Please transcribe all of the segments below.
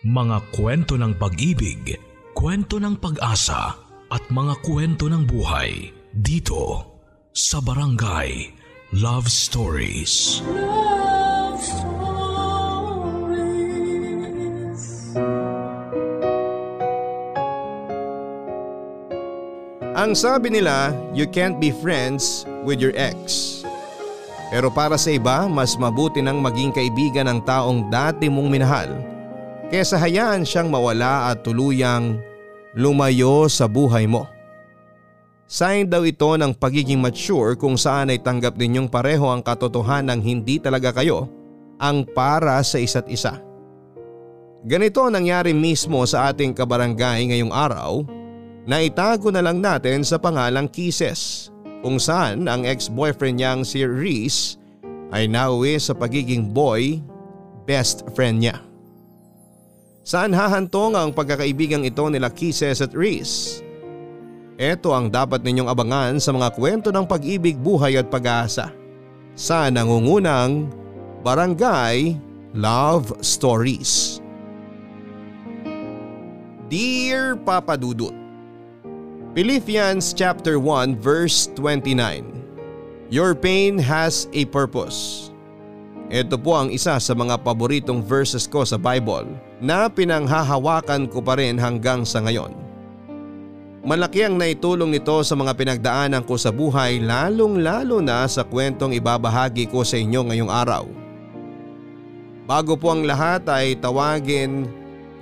Mga kwento ng pag-ibig, kwento ng pag-asa at mga kwento ng buhay dito sa Barangay Love Stories. Love Stories. Ang sabi nila, you can't be friends with your ex. Pero para sa iba, mas mabuti nang maging kaibigan ng taong dati mong minahal kesa hayaan siyang mawala at tuluyang lumayo sa buhay mo. Sign daw ito ng pagiging mature kung saan ay tanggap ninyong pareho ang katotohanan ng hindi talaga kayo ang para sa isa't isa. Ganito nangyari mismo sa ating kabarangay ngayong araw na itago na lang natin sa pangalang Kisses kung saan ang ex-boyfriend niyang si Reese ay nauwi sa pagiging boy best friend niya. Saan hahantong ang pagkakaibigang ito nila Kisses at Reese? Ito ang dapat ninyong abangan sa mga kwento ng pag-ibig, buhay at pag-asa sa nangungunang Barangay Love Stories. Dear Papa Dudut, Philippians chapter 1 verse 29 Your pain has a purpose. Ito po ang isa sa mga paboritong verses ko sa Bible na pinanghahawakan ko pa rin hanggang sa ngayon. Malaki ang naitulong nito sa mga pinagdaanan ko sa buhay lalong lalo na sa kwentong ibabahagi ko sa inyo ngayong araw. Bago po ang lahat ay tawagin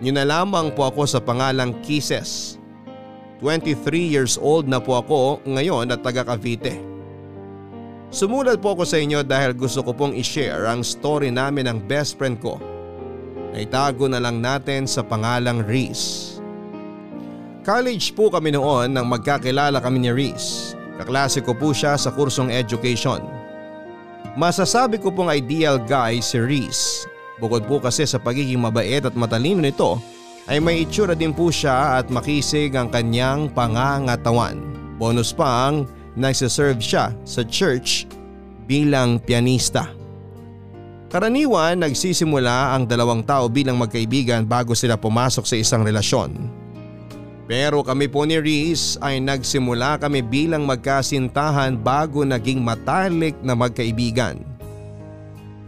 niyo na lamang po ako sa pangalang Kisses 23 years old na po ako ngayon at taga Cavite. Sumulat po ako sa inyo dahil gusto ko pong i-share ang story namin ng best friend ko. Naitago na lang natin sa pangalang Reese. College po kami noon nang magkakilala kami ni Reese. Kaklase ko po siya sa kursong education. Masasabi ko pong ideal guy si Reese. Bukod po kasi sa pagiging mabait at matalino nito ay may itsura din po siya at makisig ang kanyang pangangatawan. Bonus pa ang nagsiserve siya sa church bilang pianista. Karaniwan nagsisimula ang dalawang tao bilang magkaibigan bago sila pumasok sa isang relasyon. Pero kami po ni Reese ay nagsimula kami bilang magkasintahan bago naging matalik na magkaibigan.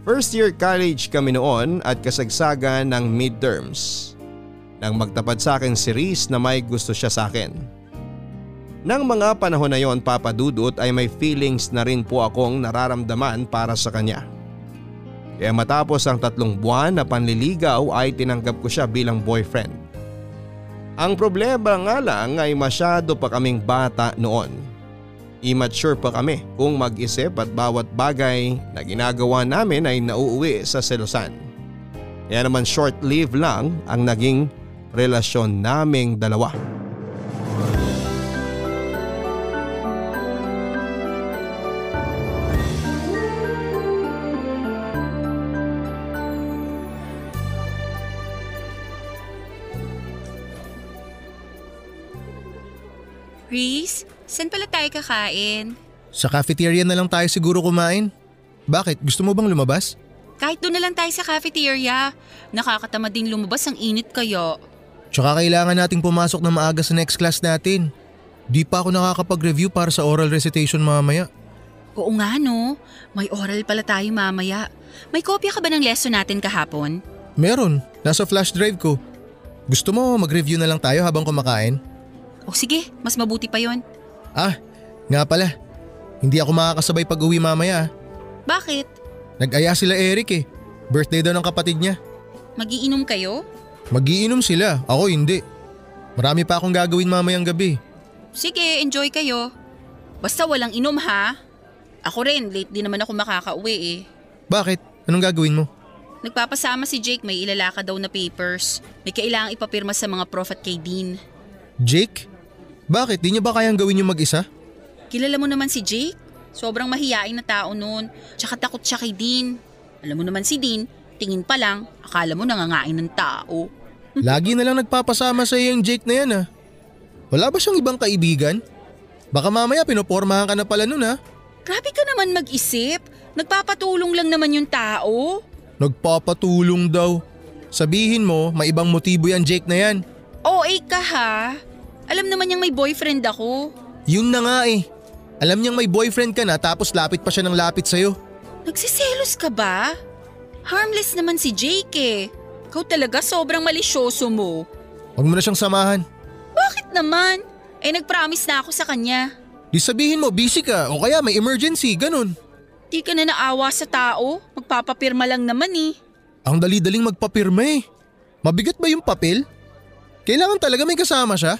First year college kami noon at kasagsagan ng midterms nang magtapad sa akin si Reese na may gusto siya sa akin. Nang mga panahon na yon papadudot ay may feelings na rin po akong nararamdaman para sa kanya. Kaya matapos ang tatlong buwan na panliligaw ay tinanggap ko siya bilang boyfriend. Ang problema nga lang ay masyado pa kaming bata noon. Immature pa kami kung mag-isip at bawat bagay na ginagawa namin ay nauuwi sa selosan. Kaya naman short-lived lang ang naging relasyon naming dalawa. Reese, saan pala tayo kakain? Sa cafeteria na lang tayo siguro kumain. Bakit? Gusto mo bang lumabas? Kahit doon na lang tayo sa cafeteria. Nakakatamad din lumabas ang init kayo. Tsaka kailangan nating pumasok na maaga sa next class natin. Di pa ako nakakapag-review para sa oral recitation mamaya. Oo nga no, may oral pala tayo mamaya. May kopya ka ba ng lesson natin kahapon? Meron, nasa flash drive ko. Gusto mo mag-review na lang tayo habang kumakain? O sige, mas mabuti pa yon. Ah, nga pala. Hindi ako makakasabay pag uwi mamaya. Bakit? Nag-aya sila Eric eh. Birthday daw ng kapatid niya. Magiinom kayo? Magiinom sila, ako hindi. Marami pa akong gagawin mamayang gabi. Sige, enjoy kayo. Basta walang inom ha. Ako rin, late din naman ako makakauwi eh. Bakit? Anong gagawin mo? Nagpapasama si Jake may ilalaka daw na papers. May kailangang ipapirma sa mga prof at kay Dean. Jake? Bakit? Di niya ba kayang gawin yung mag-isa? Kilala mo naman si Jake? Sobrang mahiyain na tao noon. Tsaka takot siya kay Dean. Alam mo naman si Dean, tingin pa lang, akala mo nangangain ng tao. Lagi na lang nagpapasama sa iyo yung Jake na yan ah. Wala ba siyang ibang kaibigan? Baka mamaya pinopormahan ka na pala nun ah. Grabe ka naman mag-isip. Nagpapatulong lang naman yung tao. Nagpapatulong daw. Sabihin mo, may ibang motibo yan Jake na yan. OA ka ha? Alam naman niyang may boyfriend ako. Yun na nga eh. Alam niyang may boyfriend ka na tapos lapit pa siya ng lapit sa'yo. Nagsiselos ka ba? Harmless naman si Jake eh. Ikaw talaga sobrang malisyoso mo. Huwag mo na siyang samahan. Bakit naman? Eh nagpromise na ako sa kanya. Di sabihin mo busy ka o kaya may emergency, ganun. Di ka na naawa sa tao. Magpapapirma lang naman eh. Ang dali-daling magpapirma eh. Mabigat ba yung papel? Kailangan talaga may kasama siya?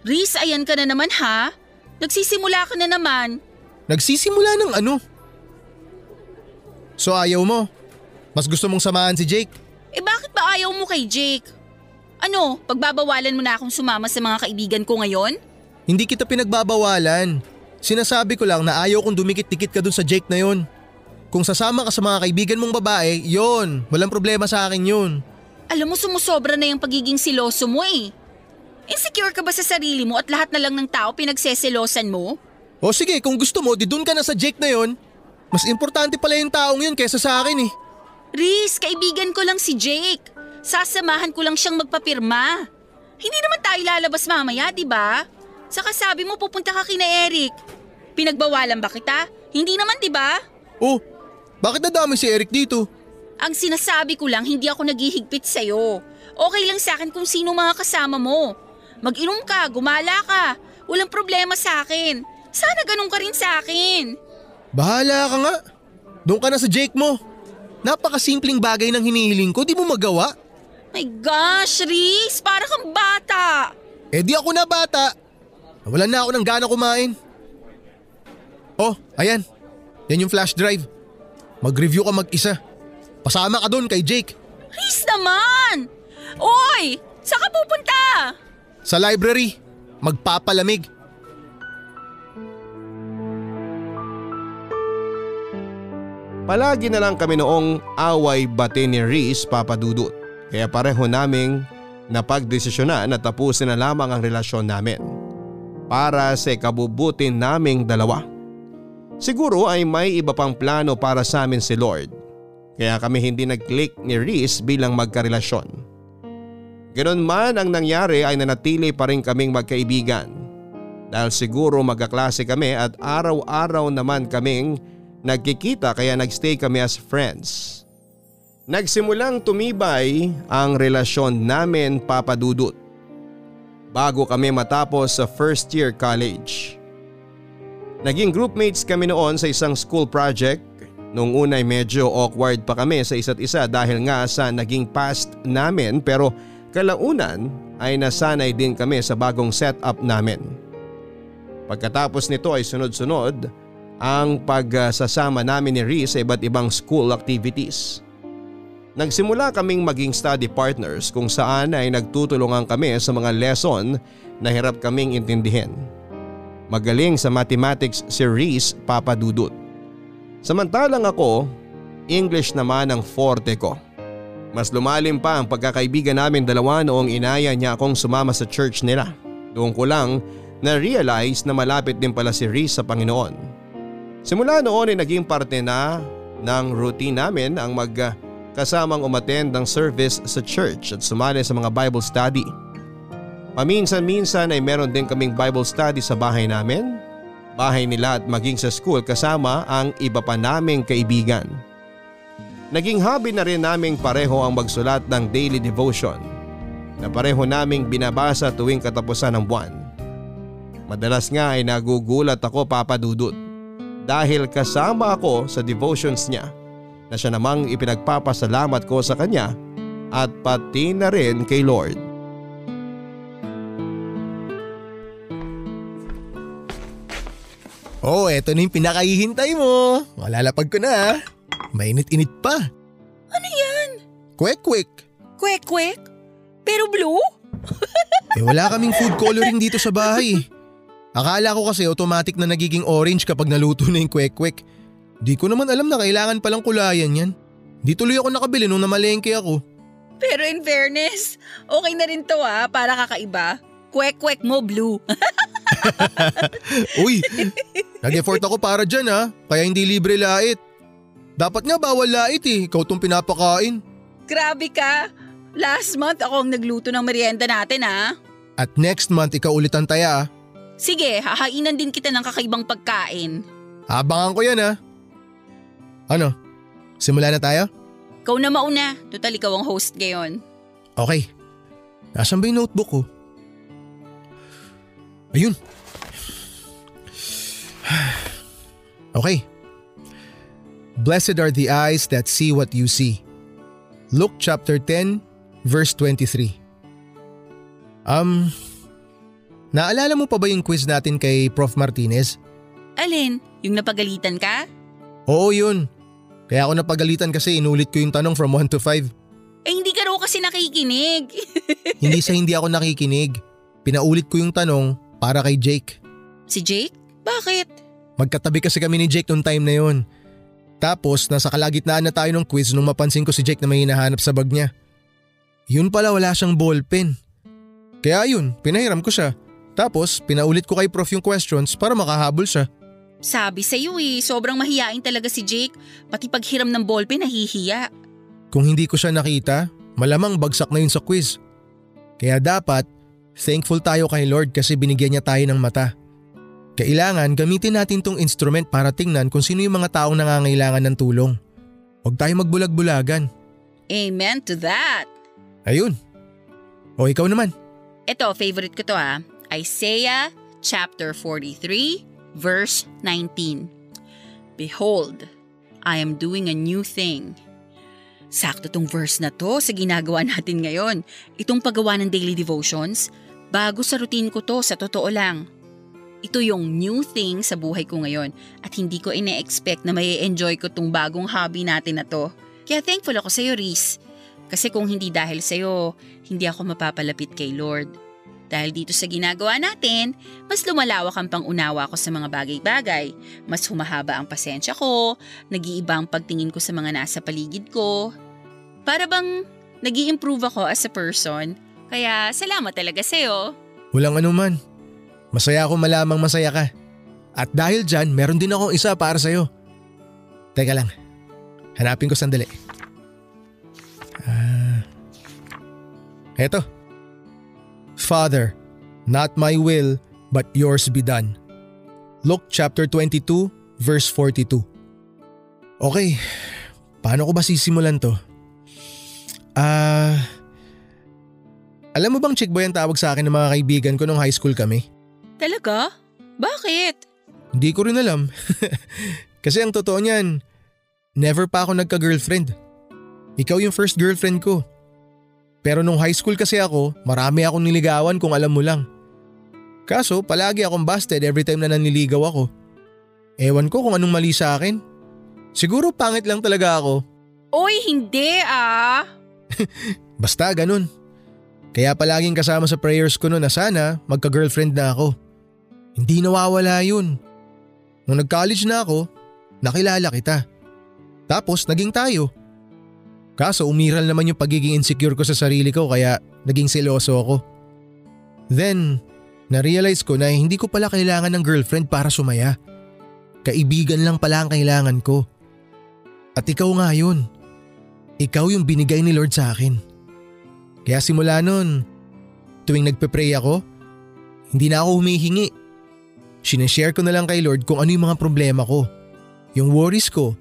Riz, ayan ka na naman ha? Nagsisimula ka na naman. Nagsisimula ng ano? So ayaw mo? Mas gusto mong samahan si Jake? Eh bakit ba ayaw mo kay Jake? Ano, pagbabawalan mo na akong sumama sa mga kaibigan ko ngayon? Hindi kita pinagbabawalan. Sinasabi ko lang na ayaw kong dumikit-dikit ka dun sa Jake na yon. Kung sasama ka sa mga kaibigan mong babae, yon, walang problema sa akin yun. Alam mo sumusobra na yung pagiging siloso mo eh. Insecure ka ba sa sarili mo at lahat na lang ng tao pinagseselosan mo? O sige, kung gusto mo, di dun ka na sa Jake na yon. Mas importante pala yung taong yun kaysa sa akin eh. Riz, kaibigan ko lang si Jake. Sasamahan ko lang siyang magpapirma. Hindi naman tayo lalabas mamaya, di ba? Saka sabi mo pupunta ka kina Eric. Pinagbawalan ba kita? Hindi naman, di ba? Oh, bakit nadami si Eric dito? Ang sinasabi ko lang, hindi ako naghihigpit sa'yo. Okay lang sa akin kung sino mga kasama mo. Mag-inom ka, gumala ka. Walang problema sa akin. Sana ganun ka rin sa akin. Bahala ka nga. Doon ka na sa Jake mo. Napakasimpleng bagay ng hinihiling ko, di mo magawa. My gosh, Riz, para kang bata. Eh di ako na bata. Nawalan na ako ng gana kumain. Oh, ayan. Yan yung flash drive. Mag-review ka mag-isa. Pasama ka doon kay Jake. Riz naman! Oy! Saan ka pupunta? Sa library. Magpapalamig. Palagi na lang kami noong away bate ni Reese papadudot. Kaya pareho naming napagdesisyonan na tapusin na lamang ang relasyon namin. Para sa kabubutin naming dalawa. Siguro ay may iba pang plano para sa amin si Lord. Kaya kami hindi nag-click ni Reese bilang magkarelasyon. Ganon man ang nangyari ay nanatili pa rin kaming magkaibigan. Dahil siguro magkaklase kami at araw-araw naman kaming nagkikita kaya nagstay kami as friends. Nagsimulang tumibay ang relasyon namin papadudot. Bago kami matapos sa first year college. Naging groupmates kami noon sa isang school project. Nung unay medyo awkward pa kami sa isa't isa dahil nga sa naging past namin pero kalaunan ay nasanay din kami sa bagong setup namin. Pagkatapos nito ay sunod-sunod ang pagsasama namin ni Reese sa iba't ibang school activities. Nagsimula kaming maging study partners kung saan ay nagtutulungan kami sa mga lesson na hirap kaming intindihin. Magaling sa mathematics si Reese papadudot. Samantalang ako, English naman ang forte ko. Mas lumalim pa ang pagkakaibigan namin dalawa noong inaya niya akong sumama sa church nila. Doon ko lang na-realize na malapit din pala si Reese sa Panginoon. Simula noon ay naging parte na ng routine namin ang magkasamang umattend ng service sa church at sumali sa mga Bible study. Paminsan-minsan ay meron din kaming Bible study sa bahay namin, bahay nila at maging sa school kasama ang iba pa naming kaibigan. Naging hobby na rin naming pareho ang magsulat ng daily devotion na pareho naming binabasa tuwing katapusan ng buwan. Madalas nga ay nagugulat ako papadudot dahil kasama ako sa devotions niya na siya namang ipinagpapasalamat ko sa kanya at pati na rin kay Lord. Oh, eto na yung pinakahihintay mo. Malalapag ko na. Mainit-init pa. Ano yan? Kwek-kwek. Kwek-kwek? Pero blue? Eh wala kaming food coloring dito sa bahay. Akala ko kasi automatic na nagiging orange kapag naluto na yung kwek-kwek. Di ko naman alam na kailangan palang kulayan yan. Di tuloy ako nakabili nung namalengke ako. Pero in fairness, okay na rin to ah, para kakaiba. Kwek-kwek mo blue. Uy, nag-effort ako para dyan ha, kaya hindi libre lait. Dapat nga bawal lait eh, ikaw tong pinapakain. Grabe ka. Last month ako ang nagluto ng merienda natin ha. At next month ikaw ulit ang taya ah. Sige, hahainan din kita ng kakaibang pagkain. Abangan ko yan ah. Ano? Simula na tayo? Ikaw na mauna, total ikaw ang host ngayon. Okay. Nasaan ba yung notebook ko? Ayun. Okay. Blessed are the eyes that see what you see. Luke chapter 10 verse 23. Um, naalala mo pa ba yung quiz natin kay Prof. Martinez? Alin, yung napagalitan ka? Oo yun. Kaya ako napagalitan kasi inulit ko yung tanong from 1 to 5. Eh hindi ka raw kasi nakikinig. Hindi sa hindi ako nakikinig. Pinaulit ko yung tanong para kay Jake. si Jake? Bakit? Magkatabi kasi kami ni Jake noong time na yon. Tapos nasa kalagitnaan na tayo ng quiz nung mapansin ko si Jake na may hinahanap sa bag niya. Yun pala wala siyang ballpen. Kaya yun, pinahiram ko siya. Tapos pinaulit ko kay prof yung questions para makahabol siya. Sabi sa iyo eh, sobrang mahiyain talaga si Jake. Pati paghiram ng ballpen nahihiya. Kung hindi ko siya nakita, malamang bagsak na yun sa quiz. Kaya dapat, thankful tayo kay Lord kasi binigyan niya tayo ng mata. Kailangan gamitin natin tong instrument para tingnan kung sino yung mga taong nangangailangan ng tulong. Huwag tayo magbulag-bulagan. Amen to that. Ayun. O ikaw naman. Ito, favorite ko to ha. Isaiah chapter 43 verse 19. Behold, I am doing a new thing. Sakto tong verse na to sa ginagawa natin ngayon. Itong paggawa ng daily devotions, bago sa routine ko to sa totoo lang. Ito yung new thing sa buhay ko ngayon at hindi ko ine-expect na may enjoy ko tong bagong hobby natin na to. Kaya thankful ako sa iyo, Reese. Kasi kung hindi dahil sa iyo, hindi ako mapapalapit kay Lord. Dahil dito sa ginagawa natin, mas lumalawak ang pangunawa ko sa mga bagay-bagay. Mas humahaba ang pasensya ko, nag-iiba ang pagtingin ko sa mga nasa paligid ko. Para bang nag improve ako as a person. Kaya salamat talaga sa'yo. Walang anuman. Masaya ako malamang masaya ka. At dahil dyan, meron din akong isa para sa'yo. Teka lang. Hanapin ko sandali. Ah. Eto. Father, not my will, but yours be done. Luke chapter 22, verse 42. Okay, paano ko ba sisimulan to? Ah... alam mo bang chick boy ang tawag sa akin ng mga kaibigan ko nung high school kami? Talaga? Bakit? Hindi ko rin alam. Kasi ang totoo niyan, never pa ako nagka-girlfriend. Ikaw yung first girlfriend ko. Pero nung high school kasi ako, marami akong niligawan kung alam mo lang. Kaso palagi akong busted every time na naniligaw ako. Ewan ko kung anong mali sa akin. Siguro pangit lang talaga ako. Oy, hindi ah. Basta ganun. Kaya palaging kasama sa prayers ko noon na sana magka-girlfriend na ako. Hindi nawawala yun. Nung nag-college na ako, nakilala kita. Tapos naging tayo. Kaso umiral naman yung pagiging insecure ko sa sarili ko kaya naging seloso ako. Then, na-realize ko na hindi ko pala kailangan ng girlfriend para sumaya. Kaibigan lang pala ang kailangan ko. At ikaw nga yun. Ikaw yung binigay ni Lord sa akin. Kaya simula nun, tuwing nagpe-pray ako, hindi na ako humihingi Sineshare ko na lang kay Lord kung ano yung mga problema ko, yung worries ko,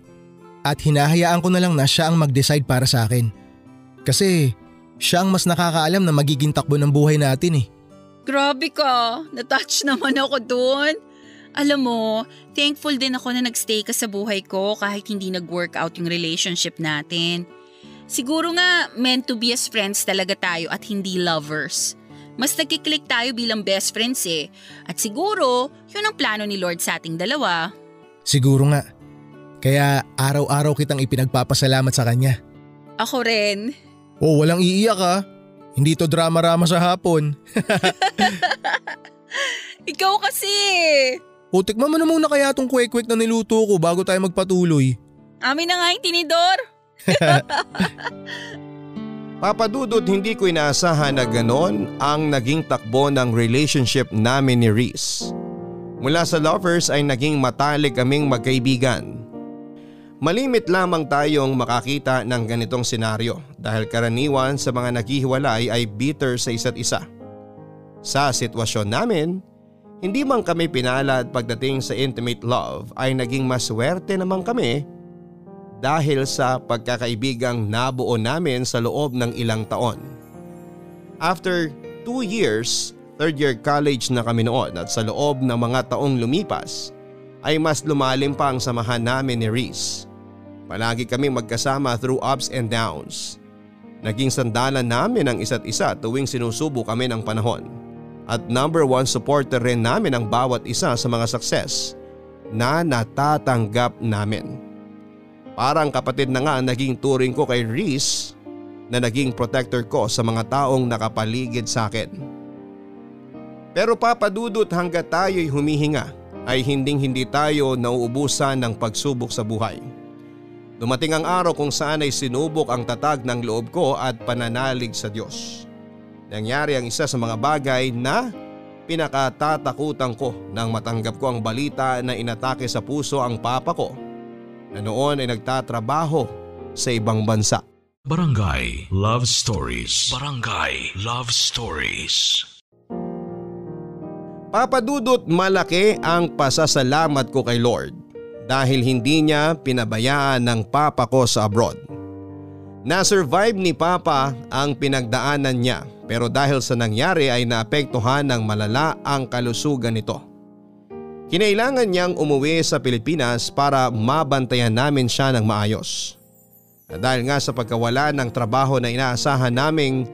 at hinahayaan ko na lang na siya ang mag-decide para sa akin. Kasi siya ang mas nakakaalam na magiging takbo ng buhay natin eh. Grabe ka, natouch naman ako dun. Alam mo, thankful din ako na nagstay ka sa buhay ko kahit hindi nag-work out yung relationship natin. Siguro nga meant to be as friends talaga tayo at hindi lovers. Mas nagkiklik tayo bilang best friends eh. At siguro, yun ang plano ni Lord sa ating dalawa. Siguro nga. Kaya araw-araw kitang ipinagpapasalamat sa kanya. Ako rin. Oh, walang iiyak ha. Hindi to drama-rama sa hapon. Ikaw kasi. O tikman mo na muna kaya tong kwek-kwek na niluto ko bago tayo magpatuloy. Amin na nga yung tinidor. Papadudot hindi ko inaasahan na ganon ang naging takbo ng relationship namin ni Reese. Mula sa lovers ay naging matalik kaming magkaibigan. Malimit lamang tayong makakita ng ganitong senaryo dahil karaniwan sa mga naghihiwalay ay bitter sa isa't isa. Sa sitwasyon namin, hindi man kami pinalad pagdating sa intimate love ay naging maswerte naman kami dahil sa pagkakaibigang nabuo namin sa loob ng ilang taon. After two years, third year college na kami noon at sa loob ng mga taong lumipas ay mas lumalim pa ang samahan namin ni Reese. Palagi kami magkasama through ups and downs. Naging sandalan namin ang isa't isa tuwing sinusubo kami ng panahon. At number one supporter rin namin ang bawat isa sa mga success na natatanggap namin. Parang kapatid na nga naging turing ko kay Reese na naging protector ko sa mga taong nakapaligid sa akin. Pero papadudot hanggat tayo'y humihinga ay hinding hindi tayo nauubusan ng pagsubok sa buhay. Dumating ang araw kung saan ay sinubok ang tatag ng loob ko at pananalig sa Diyos. Nangyari ang isa sa mga bagay na pinakatatakutan ko nang matanggap ko ang balita na inatake sa puso ang papa ko na noon ay nagtatrabaho sa ibang bansa. Barangay Love Stories. Barangay Love Stories. Papadudot malaki ang pasasalamat ko kay Lord dahil hindi niya pinabayaan ng papa ko sa abroad. Na-survive ni papa ang pinagdaanan niya pero dahil sa nangyari ay naapektuhan ng malala ang kalusugan nito. Kinailangan niyang umuwi sa Pilipinas para mabantayan namin siya ng maayos. At dahil nga sa pagkawala ng trabaho na inaasahan naming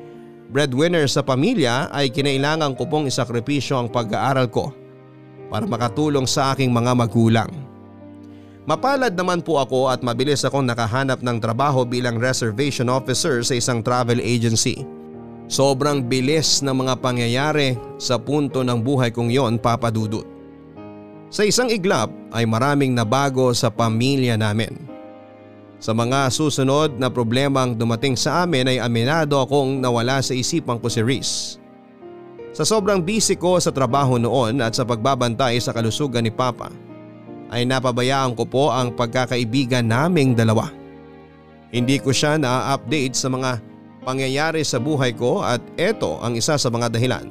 breadwinner sa pamilya ay kinailangan ko pong isakripisyo ang pag-aaral ko para makatulong sa aking mga magulang. Mapalad naman po ako at mabilis akong nakahanap ng trabaho bilang reservation officer sa isang travel agency. Sobrang bilis ng mga pangyayari sa punto ng buhay kong yon papadudot. Sa isang iglap ay maraming nabago sa pamilya namin. Sa mga susunod na problemang dumating sa amin ay aminado akong nawala sa isipan ko si Reese. Sa sobrang busy ko sa trabaho noon at sa pagbabantay sa kalusugan ni Papa ay napabayaan ko po ang pagkakaibigan naming dalawa. Hindi ko siya na-update sa mga pangyayari sa buhay ko at eto ang isa sa mga dahilan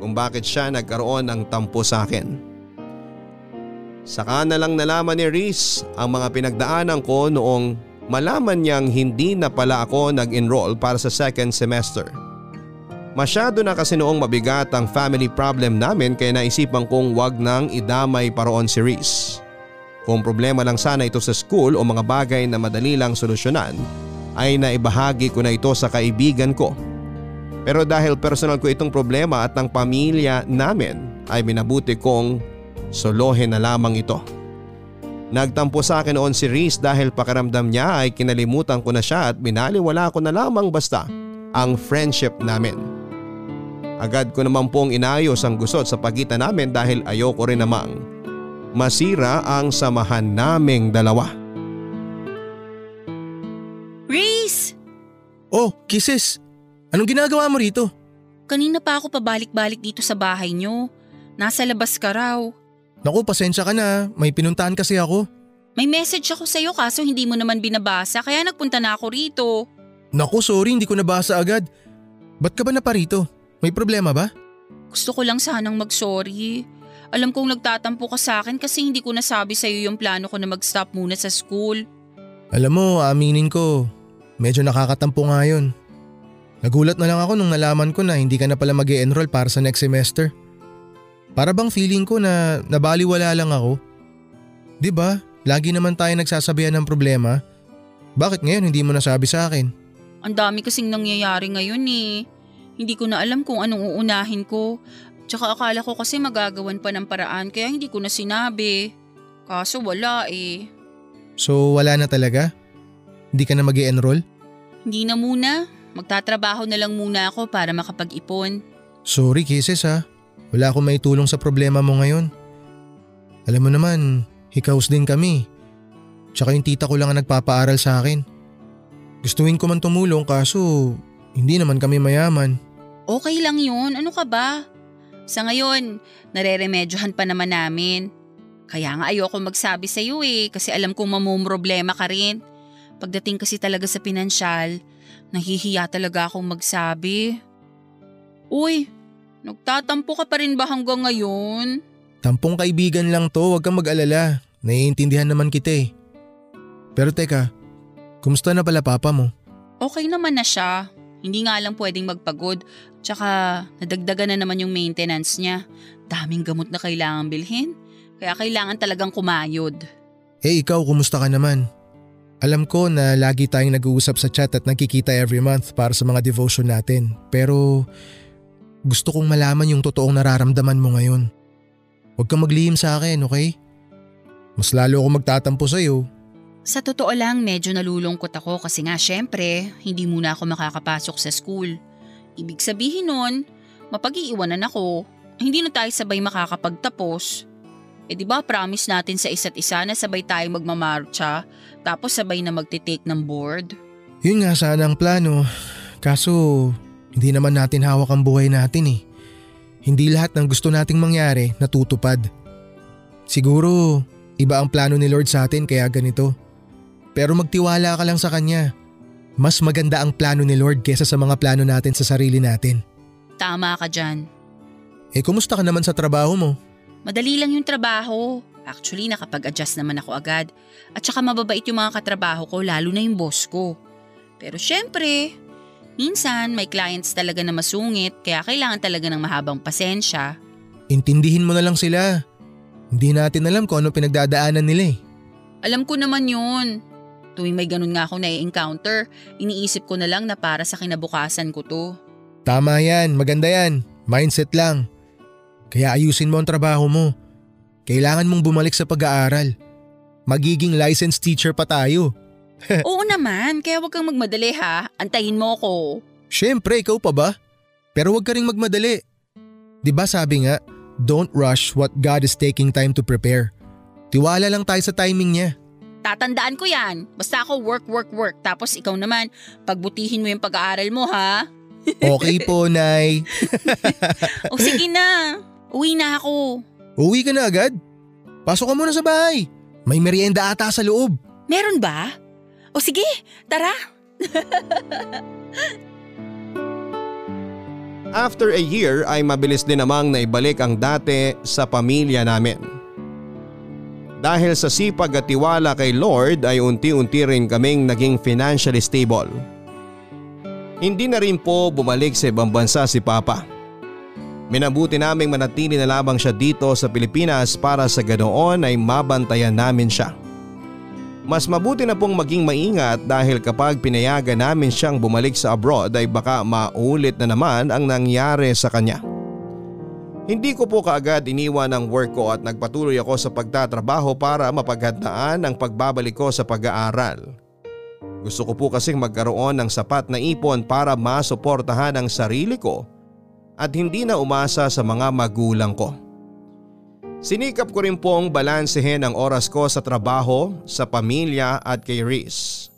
kung bakit siya nagkaroon ng tampo sa akin. Saka na lang nalaman ni Reese ang mga pinagdaanan ko noong malaman niyang hindi na pala ako nag-enroll para sa second semester. Masyado na kasi noong mabigat ang family problem namin kaya naisipan kong wag nang idamay paroon si Reese. Kung problema lang sana ito sa school o mga bagay na madali lang solusyonan ay naibahagi ko na ito sa kaibigan ko. Pero dahil personal ko itong problema at ng pamilya namin ay minabuti kong solohin na lamang ito. Nagtampo sa akin noon si Reese dahil pakiramdam niya ay kinalimutan ko na siya at binaliwala ko na lamang basta ang friendship namin. Agad ko naman pong inayos ang gusot sa pagitan namin dahil ayoko rin namang masira ang samahan naming dalawa. Reese! Oh, kisses! Anong ginagawa mo rito? Kanina pa ako pabalik-balik dito sa bahay niyo. Nasa labas ka raw. Naku, pasensya ka na. May pinuntahan kasi ako. May message ako sa'yo kaso hindi mo naman binabasa kaya nagpunta na ako rito. Naku, sorry hindi ko nabasa agad. Ba't ka ba na pa rito? May problema ba? Gusto ko lang sanang mag-sorry. Alam kong nagtatampo ka sa akin kasi hindi ko nasabi sa'yo yung plano ko na mag-stop muna sa school. Alam mo, aminin ko, medyo nakakatampo nga yun. Nagulat na lang ako nung nalaman ko na hindi ka na pala mag enroll para sa next semester. Para bang feeling ko na nabaliwala lang ako? 'Di ba? Lagi naman tayo nagsasabihan ng problema. Bakit ngayon hindi mo nasabi sa akin? Ang dami kasing nangyayari ngayon eh. Hindi ko na alam kung anong uunahin ko. Tsaka akala ko kasi magagawan pa ng paraan kaya hindi ko na sinabi. Kaso wala eh. So wala na talaga? Hindi ka na mag enroll Hindi na muna. Magtatrabaho na lang muna ako para makapag-ipon. Sorry kisses ha. Wala akong may tulong sa problema mo ngayon. Alam mo naman, hikaos din kami. Tsaka yung tita ko lang ang nagpapaaral sa akin. Gustuin ko man tumulong kaso hindi naman kami mayaman. Okay lang yun, ano ka ba? Sa ngayon, nareremedyohan pa naman namin. Kaya nga ayoko magsabi sa iyo eh kasi alam kong mamumroblema ka rin. Pagdating kasi talaga sa pinansyal, Nahihiya talaga akong magsabi. Uy, nagtatampo ka pa rin ba hanggang ngayon? Tampong kaibigan lang to, huwag kang mag-alala. Naiintindihan naman kita eh. Pero teka, kumusta na pala papa mo? Okay naman na siya. Hindi nga lang pwedeng magpagod. Tsaka nadagdagan na naman yung maintenance niya. Daming gamot na kailangan bilhin. Kaya kailangan talagang kumayod. Eh ikaw, kumusta ka naman? Alam ko na lagi tayong nag-uusap sa chat at nagkikita every month para sa mga devotion natin. Pero gusto kong malaman yung totoong nararamdaman mo ngayon. Huwag kang maglihim sa akin, okay? Mas lalo ako magtatampo sa'yo. Sa totoo lang, medyo nalulungkot ako kasi nga syempre, hindi muna ako makakapasok sa school. Ibig sabihin nun, mapag-iiwanan ako. Hindi na tayo sabay makakapagtapos. Eh di ba promise natin sa isa't isa na sabay tayo magmamarcha tapos sabay na magte-take ng board? Yun nga sana ang plano. Kaso hindi naman natin hawak ang buhay natin eh. Hindi lahat ng gusto nating mangyari natutupad. Siguro iba ang plano ni Lord sa atin kaya ganito. Pero magtiwala ka lang sa Kanya. Mas maganda ang plano ni Lord kesa sa mga plano natin sa sarili natin. Tama ka dyan. Eh kumusta ka naman sa trabaho mo? Madali lang yung trabaho. Actually, nakapag-adjust naman ako agad. At saka mababait yung mga katrabaho ko, lalo na yung boss ko. Pero syempre, minsan may clients talaga na masungit, kaya kailangan talaga ng mahabang pasensya. Intindihin mo na lang sila. Hindi natin alam kung ano pinagdadaanan nila eh. Alam ko naman yun. Tuwing may ganun nga ako na-encounter, iniisip ko na lang na para sa kinabukasan ko to. Tama yan, maganda yan. Mindset lang. Kaya ayusin mo ang trabaho mo. Kailangan mong bumalik sa pag-aaral. Magiging licensed teacher pa tayo. Oo naman, kaya wag kang magmadali ha. Antayin mo ko. Siyempre, ikaw pa ba? Pero wag ka ring magmadali. 'Di ba sabi nga, don't rush what God is taking time to prepare. Tiwala lang tayo sa timing niya. Tatandaan ko yan. Basta ako work, work, work. Tapos ikaw naman, pagbutihin mo yung pag-aaral mo ha. Okay po, Nay. O sige na, uwi na ako. Uwi ka na agad? Pasok ka muna sa bahay. May merienda ata sa loob. Meron ba? O sige, tara. After a year ay mabilis din namang naibalik ang dati sa pamilya namin. Dahil sa sipag at tiwala kay Lord ay unti-unti rin kaming naging financially stable. Hindi na rin po bumalik sa ibang bansa si Papa. Minabuti naming manatili na lamang siya dito sa Pilipinas para sa ganoon ay mabantayan namin siya. Mas mabuti na pong maging maingat dahil kapag pinayagan namin siyang bumalik sa abroad ay baka maulit na naman ang nangyari sa kanya. Hindi ko po kaagad iniwan ang work ko at nagpatuloy ako sa pagtatrabaho para mapaghandaan ang pagbabalik ko sa pag-aaral. Gusto ko po kasing magkaroon ng sapat na ipon para masuportahan ang sarili ko at hindi na umasa sa mga magulang ko. Sinikap ko rin pong balansehin ang oras ko sa trabaho, sa pamilya at kay Reese.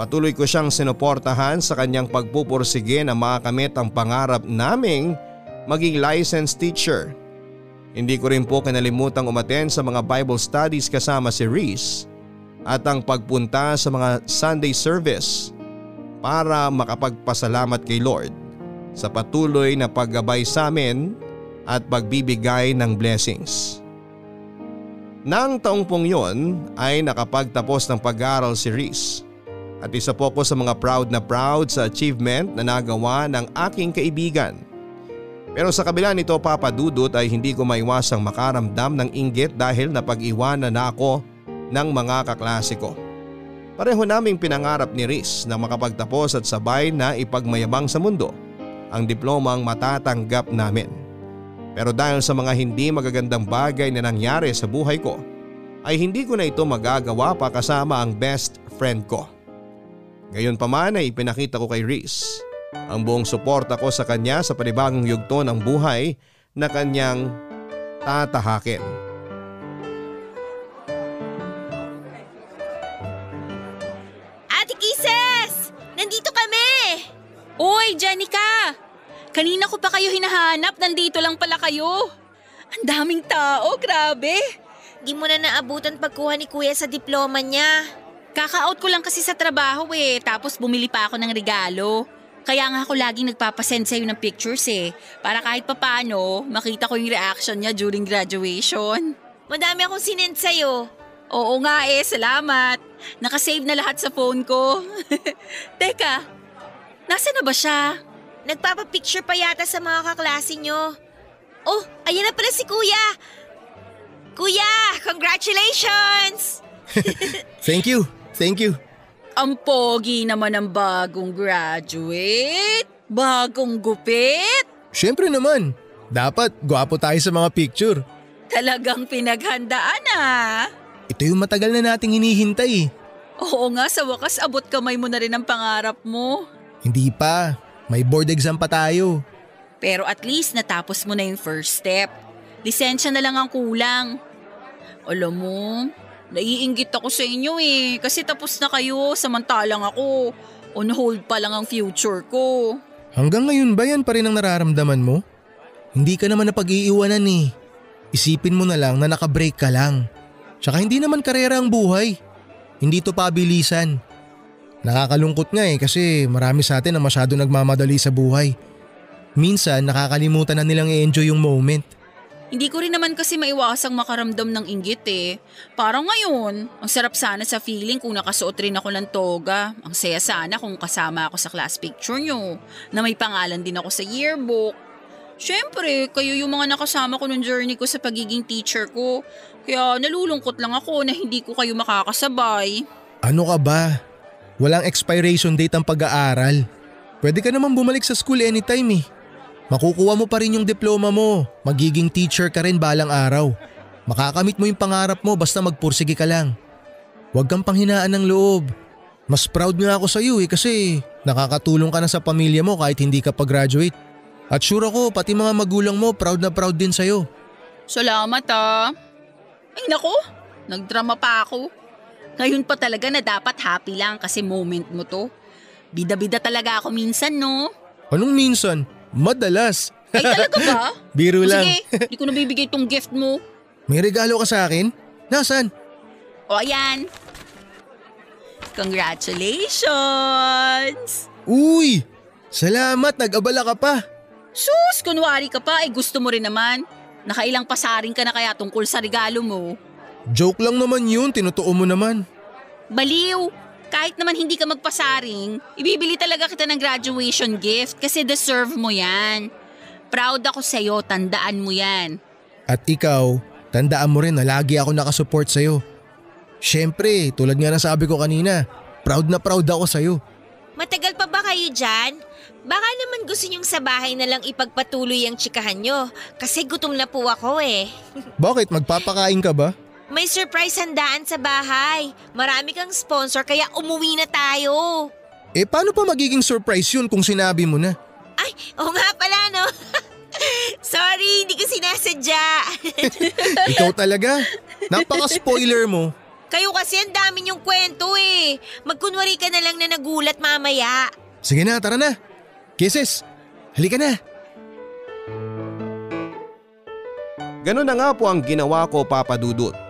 Patuloy ko siyang sinuportahan sa kanyang pagpupursige na makamit ang pangarap naming maging licensed teacher. Hindi ko rin po kinalimutan umaten sa mga Bible studies kasama si Reese at ang pagpunta sa mga Sunday service para makapagpasalamat kay Lord sa patuloy na paggabay sa amin at pagbibigay ng blessings. Nang taong pong yon ay nakapagtapos ng pag-aaral si Reese at isa po ko sa mga proud na proud sa achievement na nagawa ng aking kaibigan. Pero sa kabila nito Papa Dudut ay hindi ko maiwasang makaramdam ng inggit dahil napag-iwanan na ako ng mga kaklase ko. Pareho naming pinangarap ni Riz na makapagtapos at sabay na ipagmayabang sa mundo ang diplomang matatanggap namin. Pero dahil sa mga hindi magagandang bagay na nangyari sa buhay ko, ay hindi ko na ito magagawa pa kasama ang best friend ko. Gayon pa man ay ipinakita ko kay Riz ang buong suporta ko sa kanya sa panibagong yugto ng buhay na kanyang tatahakin. Ate Kisses! Nandito kami! Uy, Jenica! Kanina ko pa kayo hinahanap, nandito lang pala kayo. Ang daming tao, grabe. Di mo na naabutan pagkuha ni Kuya sa diploma niya. Kaka-out ko lang kasi sa trabaho eh, tapos bumili pa ako ng regalo. Kaya nga ako laging nagpapasend sa'yo ng pictures eh, para kahit papano makita ko yung reaction niya during graduation. Madami akong sinend sa'yo. Oo nga eh, salamat. Nakasave na lahat sa phone ko. Teka, nasa na ba siya? Nagpapapicture pa yata sa mga kaklase nyo. Oh, ayan na pala si Kuya. Kuya, congratulations! Thank you, thank you. Ang pogi naman ng bagong graduate. Bagong gupit. Siyempre naman, dapat gwapo tayo sa mga picture. Talagang pinaghandaan ah. Ito yung matagal na nating hinihintay. Oo nga, sa wakas abot kamay mo na rin ang pangarap mo. Hindi pa, may board exam pa tayo. Pero at least natapos mo na yung first step. Lisensya na lang ang kulang. Alam mo, naiinggit ako sa inyo eh. Kasi tapos na kayo, samantalang ako. On hold pa lang ang future ko. Hanggang ngayon ba yan pa rin ang nararamdaman mo? Hindi ka naman napag-iiwanan eh. Isipin mo na lang na nakabreak ka lang. Tsaka hindi naman karera ang buhay. Hindi to pabilisan. Nakakalungkot nga eh kasi marami sa atin na masyado nagmamadali sa buhay. Minsan nakakalimutan na nilang i-enjoy yung moment. Hindi ko rin naman kasi maiwasang makaramdam ng inggit eh. Parang ngayon, ang sarap sana sa feeling kung nakasuot rin ako ng toga. Ang saya sana kung kasama ako sa class picture nyo, na may pangalan din ako sa yearbook. Siyempre, kayo yung mga nakasama ko nung journey ko sa pagiging teacher ko. Kaya nalulungkot lang ako na hindi ko kayo makakasabay. Ano ka ba? Walang expiration date ang pag-aaral. Pwede ka naman bumalik sa school anytime eh. Makukuha mo pa rin yung diploma mo. Magiging teacher ka rin balang araw. Makakamit mo yung pangarap mo basta magpursige ka lang. Huwag kang panghinaan ng loob. Mas proud nga ako sa iyo eh kasi nakakatulong ka na sa pamilya mo kahit hindi ka pa-graduate. At sure ako pati mga magulang mo proud na proud din sa'yo. Salamat ah. Ay nako, nagdrama pa ako. Ngayon pa talaga na dapat happy lang kasi moment mo to. Bida-bida talaga ako minsan no. Anong minsan? Madalas. Ay talaga ba? Biro lang. Sige, di ko nabibigay tong gift mo. May regalo ka sa akin? Nasaan? O ayan. Congratulations! Uy! Salamat, nag-abala ka pa. Sus, kunwari ka pa, eh gusto mo rin naman. Nakailang pasaring ka na kaya tungkol sa regalo mo. Joke lang naman yun, tinutuo mo naman. Baliw! Kahit naman hindi ka magpasaring, ibibili talaga kita ng graduation gift kasi deserve mo yan. Proud ako sa'yo, tandaan mo yan. At ikaw, tandaan mo rin na lagi ako nakasupport sa'yo. Siyempre, tulad nga ng sabi ko kanina, proud na proud ako sa'yo. Matagal pa ba kayo dyan? Baka naman gusto nyong sa bahay na lang ipagpatuloy ang tsikahan nyo. Kasi gutom na po ako eh. Bakit, magpapakain ka ba? May surprise handaan sa bahay. Marami kang sponsor kaya umuwi na tayo. Eh paano pa magiging surprise yun kung sinabi mo na? Ay, oo nga pala no. Sorry, hindi ko sinasadya. Ikaw talaga? Napaka-spoiler mo. Kayo kasi ang dami niyong kwento eh. Magkunwari ka na lang na nagulat mamaya. Sige na, tara na. Kisses, halika na. Ganun na nga po ang ginawa ko papadudot.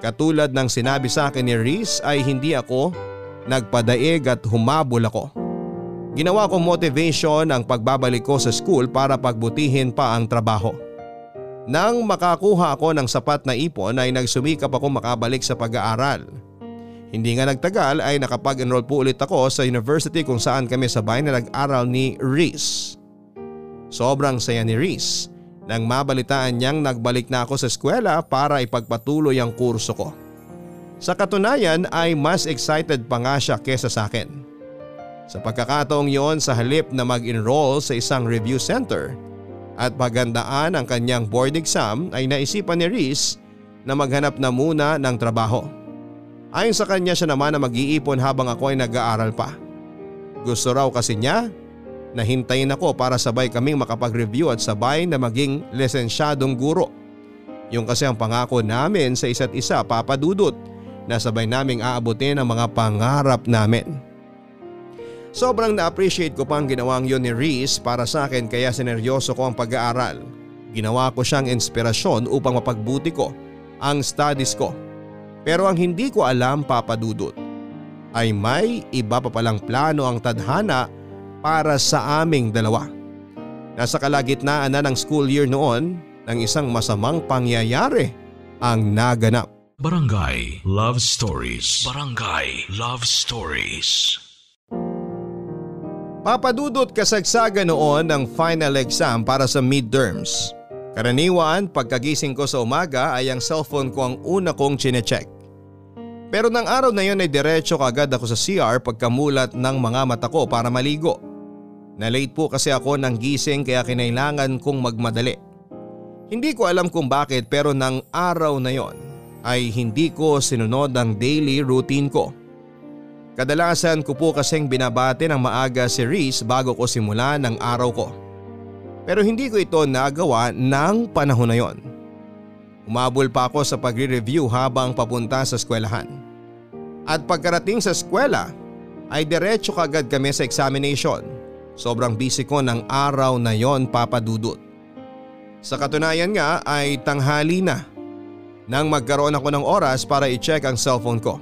Katulad ng sinabi sa akin ni Reese ay hindi ako nagpadaig at humabol ako. Ginawa ko motivation ang pagbabalik ko sa school para pagbutihin pa ang trabaho. Nang makakuha ako ng sapat na ipon ay nagsumikap ako makabalik sa pag-aaral. Hindi nga nagtagal ay nakapag-enroll po ulit ako sa university kung saan kami sabay na nag-aral ni Reese. Sobrang saya ni Reese nang mabalitaan niyang nagbalik na ako sa eskwela para ipagpatuloy ang kurso ko. Sa katunayan ay mas excited pa nga siya kesa sa akin. Sa pagkakataong yon sa halip na mag-enroll sa isang review center at pagandaan ang kanyang board exam ay naisipan ni Reese na maghanap na muna ng trabaho. Ayon sa kanya siya naman na mag-iipon habang ako ay nag-aaral pa. Gusto raw kasi niya na hintayin ako para sabay kaming makapag-review at sabay na maging lesensyadong guro. Yung kasi ang pangako namin sa isa't isa papadudot na sabay naming aabutin ang mga pangarap namin. Sobrang na-appreciate ko pang ginawang yon ni Reese para sa akin kaya sineryoso ko ang pag-aaral. Ginawa ko siyang inspirasyon upang mapagbuti ko ang studies ko. Pero ang hindi ko alam papadudot ay may iba pa palang plano ang tadhana para sa aming dalawa. Nasa kalagitnaan na ng school year noon nang isang masamang pangyayari ang naganap. Barangay Love Stories. Barangay Love Stories. Papadudot kasagsaga noon ng final exam para sa midterms. Karaniwan, pagkagising ko sa umaga ay ang cellphone ko ang una kong chinecheck. Pero ng araw na yon ay diretso kagad ako sa CR pagkamulat ng mga mata ko para maligo. Na-late po kasi ako ng gising kaya kinailangan kong magmadali. Hindi ko alam kung bakit pero ng araw na yon ay hindi ko sinunod ang daily routine ko. Kadalasan ko po kasing binabati ng maaga si Reese bago ko simula ng araw ko. Pero hindi ko ito nagawa ng panahon na yon. Umabol pa ako sa pagre-review habang papunta sa eskwelahan. At pagkarating sa eskwela ay diretso kagad kami sa examination. Sobrang busy ko ng araw na yon papadudot. Sa katunayan nga ay tanghali na nang magkaroon ako ng oras para i-check ang cellphone ko.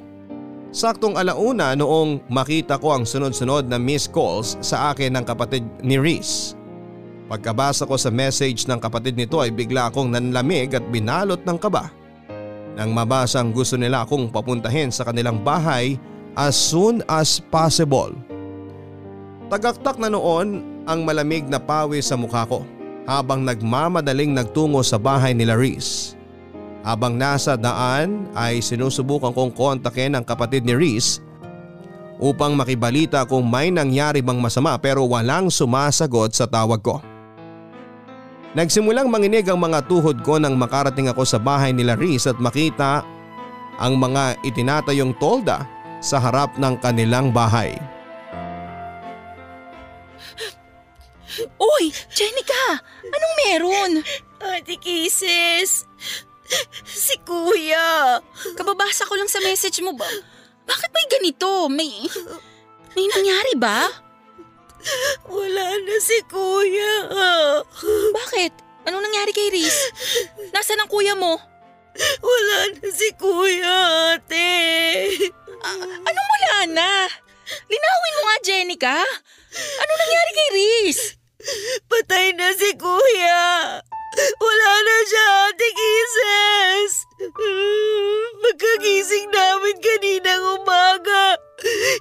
Saktong alauna noong makita ko ang sunod-sunod na missed calls sa akin ng kapatid ni Reese. Pagkabasa ko sa message ng kapatid nito ay bigla akong nanlamig at binalot ng kaba. Nang mabasang gusto nila akong papuntahin sa kanilang bahay as soon as possible. Tagaktak na noon ang malamig na pawis sa mukha ko habang nagmamadaling nagtungo sa bahay nila Reese. Habang nasa daan ay sinusubukan kong kontakin ang kapatid ni Reese upang makibalita kung may nangyari bang masama pero walang sumasagot sa tawag ko. Nagsimulang manginig ang mga tuhod ko nang makarating ako sa bahay nila Reese at makita ang mga itinatayong tolda sa harap ng kanilang bahay. Uy, Jenica! Anong meron? Ate Kisses, si Kuya. Kababasa ko lang sa message mo ba? Bakit may ganito? May... May nangyari ba? Wala na si Kuya. Bakit? Anong nangyari kay Reese? Nasaan ang kuya mo? Wala na si Kuya, ate. Anong wala na? Linawin mo nga, Jenica. Ano nangyari kay Reese? Patay na si Kuya. Wala na siya, Ate Kisses. Pagkagising namin kaninang umaga,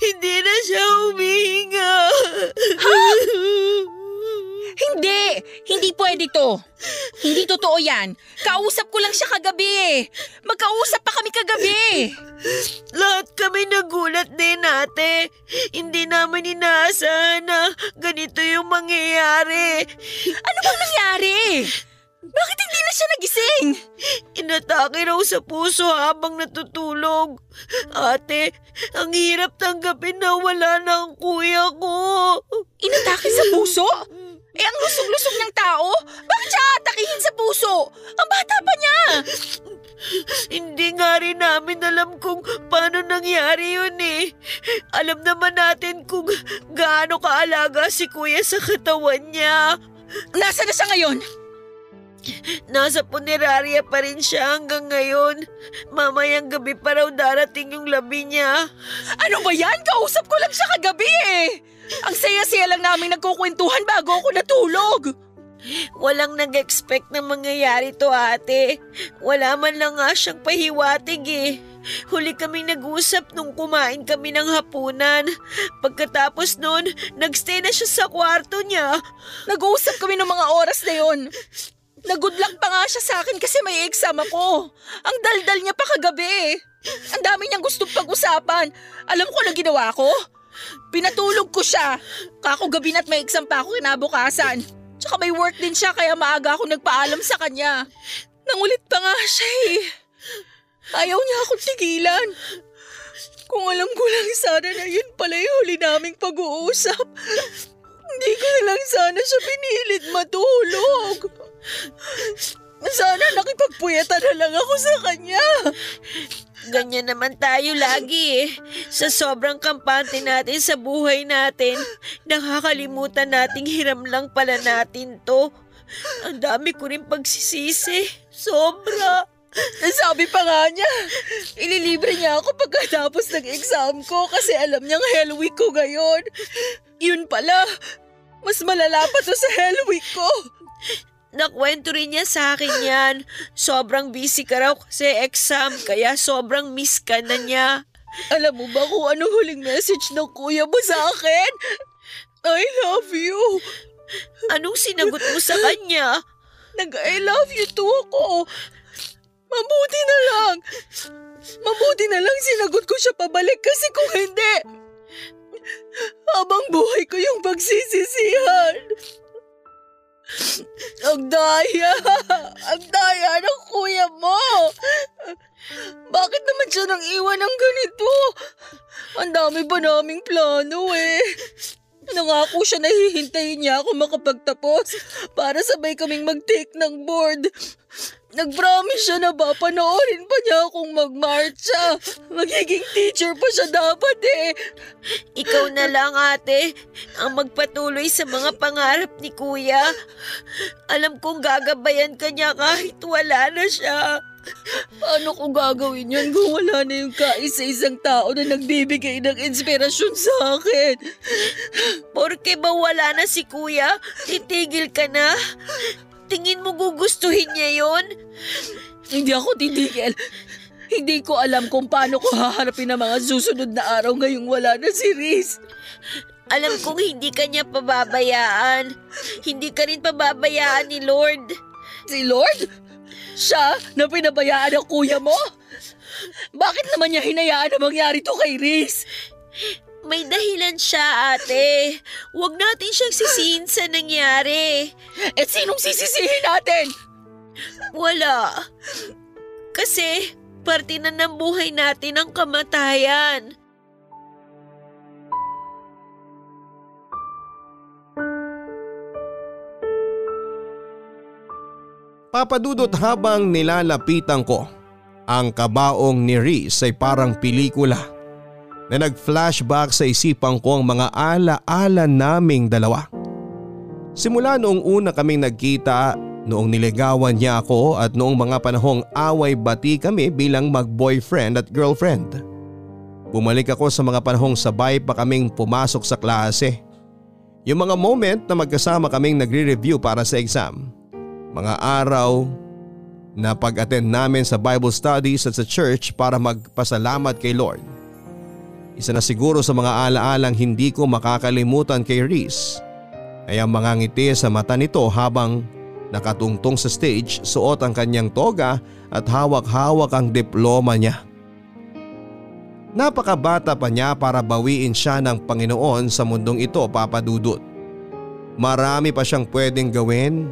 hindi na siya humihinga. Hindi! Hindi pwede to. Hindi totoo yan. Kausap ko lang siya kagabi eh. Magkausap pa kami kagabi. Lahat kami nagulat din, ate. Hindi namin inaasahan na ganito yung mangyayari. Ano bang nangyari? Bakit hindi na siya nagising? Inatake raw sa puso habang natutulog. Ate, ang hirap tanggapin na wala na ang kuya ko. Inatake sa puso? Eh ang lusog-lusog niyang tao? Bakit siya atakihin sa puso? Ang bata pa niya! Hindi nga rin namin alam kung paano nangyari yun eh. Alam naman natin kung gaano kaalaga si kuya sa katawan niya. Nasaan na siya ngayon? Nasa punerarya pa rin siya hanggang ngayon. Mamayang gabi pa raw darating yung labi niya. Ano ba yan? Kausap ko lang siya kagabi eh. Ang saya-saya lang namin nagkukwentuhan bago ako natulog. Walang nag-expect na mangyayari to ate. Wala man lang nga siyang pahiwatig eh. Huli kaming nag-usap nung kumain kami ng hapunan. Pagkatapos nun, nagstay na siya sa kwarto niya. Nag-uusap kami ng mga oras na yon. Nagud luck pa nga siya sa akin kasi may exam ako. Ang daldal niya pa kagabi. Ang dami niyang gustong pag-usapan. Alam ko na ginawa ko. Pinatulog ko siya. Kako gabi na't may exam pa ako kinabukasan. Tsaka may work din siya kaya maaga ako nagpaalam sa kanya. Nangulit pa nga siya eh. Ayaw niya akong tigilan. Kung alam ko lang sana na yun pala yung huli naming pag-uusap. Hindi ko lang sana siya pinilit matulog. Sana nakipagpuyatan na lang ako sa kanya. Ganyan naman tayo lagi eh. Sa sobrang kampante natin sa buhay natin, nakakalimutan nating hiram lang pala natin to. Ang dami ko rin pagsisisi. Sobra. Sabi pa nga niya, ililibre niya ako pagkatapos ng exam ko kasi alam niyang hell week ko ngayon. Yun pala, mas malala pa to sa hell week ko. Nakwento rin niya sa akin yan. Sobrang busy ka raw kasi exam, kaya sobrang miss ka na niya. Alam mo ba kung ano huling message ng kuya mo sa akin? I love you. Anong sinagot mo sa kanya? Nag-I love you too ako. Mabuti na lang. Mabuti na lang sinagot ko siya pabalik kasi kung hindi, habang buhay ko yung pagsisisihan. Ang daya! Ang daya ng kuya mo! Bakit naman siya nang iwan ng ganito? Ang dami ba naming plano eh. Nangako siya na hihintayin niya ako makapagtapos para sabay kaming mag-take ng board. Nag-promise siya na ba panoorin pa niya akong magmarcha. Magiging teacher pa siya dapat eh. Ikaw na lang ate, ang magpatuloy sa mga pangarap ni kuya. Alam kong gagabayan ka niya kahit wala na siya. Paano ko gagawin yan kung wala na yung kaisa-isang tao na nagbibigay ng inspirasyon sa akin? Porke ba wala na si kuya, titigil ka na? Tingin mo gugustuhin niya yon? Hindi ako titigil. Hindi ko alam kung paano ko haharapin ang mga susunod na araw ngayong wala na si Riz. Alam kong hindi ka niya pababayaan. Hindi ka rin pababayaan ni Lord. Si Lord? Siya na pinabayaan ng kuya mo? Bakit naman niya hinayaan na mangyari to kay Riz? May dahilan siya, ate. Huwag natin siyang sisihin sa nangyari. Eh sinong sisisihin natin? Wala. Kasi parte na ng buhay natin ang kamatayan. Papadudot habang nilalapitan ko, ang kabaong ni Reese ay parang pelikula na nag-flashback sa isipan ko ang mga ala-ala naming dalawa. Simula noong una kaming nagkita, noong niligawan niya ako at noong mga panahong away-bati kami bilang mag-boyfriend at girlfriend. Bumalik ako sa mga panahong sabay pa kaming pumasok sa klase. Yung mga moment na magkasama kaming nagre-review para sa exam mga araw na pag-attend namin sa Bible studies at sa church para magpasalamat kay Lord. Isa na siguro sa mga alaalang hindi ko makakalimutan kay Reese ay ang mga ngiti sa mata nito habang nakatungtong sa stage suot ang kanyang toga at hawak-hawak ang diploma niya. Napakabata pa niya para bawiin siya ng Panginoon sa mundong ito papadudot. Marami pa siyang pwedeng gawin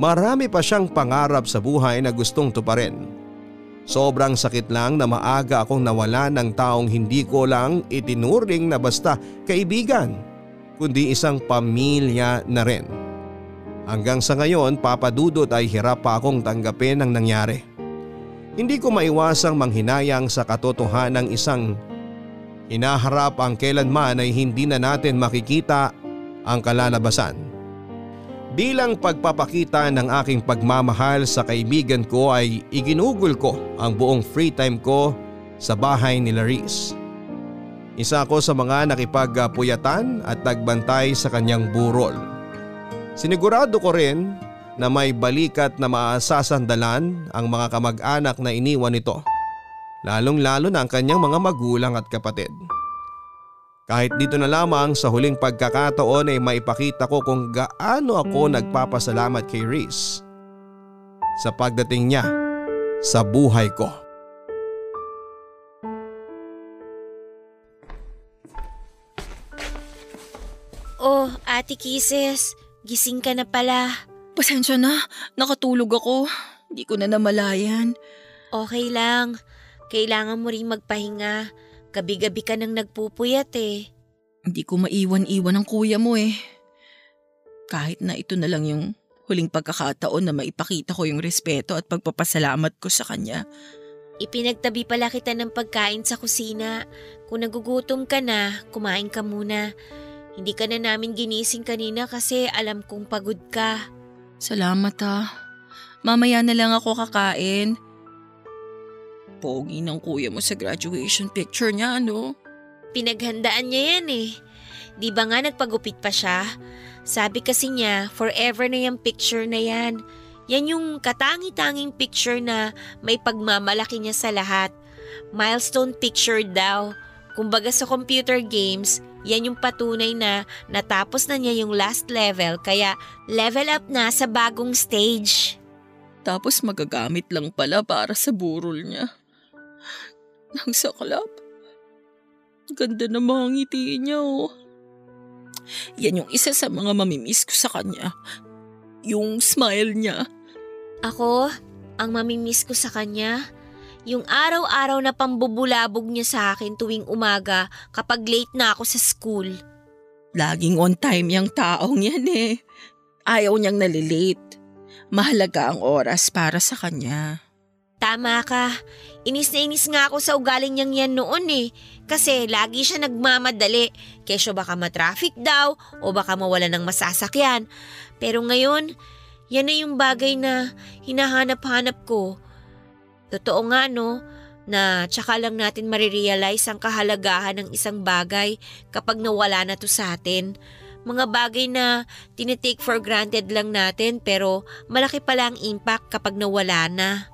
Marami pa siyang pangarap sa buhay na gustong tuparin. Sobrang sakit lang na maaga akong nawala ng taong hindi ko lang itinuring na basta kaibigan, kundi isang pamilya na rin. Hanggang sa ngayon papadudot ay hirap pa akong tanggapin ang nangyari. Hindi ko maiwasang manghinayang sa katotohanan ng isang hinaharap ang kailanman ay hindi na natin makikita ang kalalabasan. Bilang pagpapakita ng aking pagmamahal sa kaibigan ko ay iginugol ko ang buong free time ko sa bahay ni Laris. Isa ako sa mga nakipagpuyatan at nagbantay sa kanyang burol. Sinigurado ko rin na may balikat na maasasandalan ang mga kamag-anak na iniwan nito. Lalong lalo na ang kanyang mga magulang at kapatid. Kahit dito na lamang sa huling pagkakataon ay maipakita ko kung gaano ako nagpapasalamat kay Reese sa pagdating niya sa buhay ko. Oh, Ate Kisses, gising ka na pala. Pasensya na, nakatulog ako. Hindi ko na namalayan. Okay lang. Kailangan mo rin magpahinga. Gabi-gabi ka nang nagpupuyat eh. Hindi ko maiwan-iwan ang kuya mo eh. Kahit na ito na lang yung huling pagkakataon na maipakita ko yung respeto at pagpapasalamat ko sa kanya. Ipinagtabi pala kita ng pagkain sa kusina. Kung nagugutom ka na, kumain ka muna. Hindi ka na namin ginising kanina kasi alam kong pagod ka. Salamat ha. Mamaya na lang ako kakain. Pogi ng kuya mo sa graduation picture niya, ano? Pinaghandaan niya yan eh. Di ba nga nagpagupit pa siya? Sabi kasi niya, forever na yung picture na yan. Yan yung katangi-tanging picture na may pagmamalaki niya sa lahat. Milestone picture daw. Kumbaga sa computer games, yan yung patunay na natapos na niya yung last level kaya level up na sa bagong stage. Tapos magagamit lang pala para sa burol niya. Nang saklap. Ganda na mga ngiti niya, oh. Yan yung isa sa mga mamimiss ko sa kanya. Yung smile niya. Ako, ang mamimiss ko sa kanya, yung araw-araw na pambubulabog niya sa akin tuwing umaga kapag late na ako sa school. Laging on time yung taong yan eh. Ayaw niyang nalilate. Mahalaga ang oras para sa kanya. Tama ka. Inis na inis nga ako sa ugaling niyang yan noon eh. Kasi lagi siya nagmamadali. Kesyo baka matraffic daw o baka mawala ng masasakyan. Pero ngayon, yan na yung bagay na hinahanap-hanap ko. Totoo nga no, na tsaka lang natin marirealize ang kahalagahan ng isang bagay kapag nawala na to sa atin. Mga bagay na tinitake for granted lang natin pero malaki pala ang impact kapag nawala na.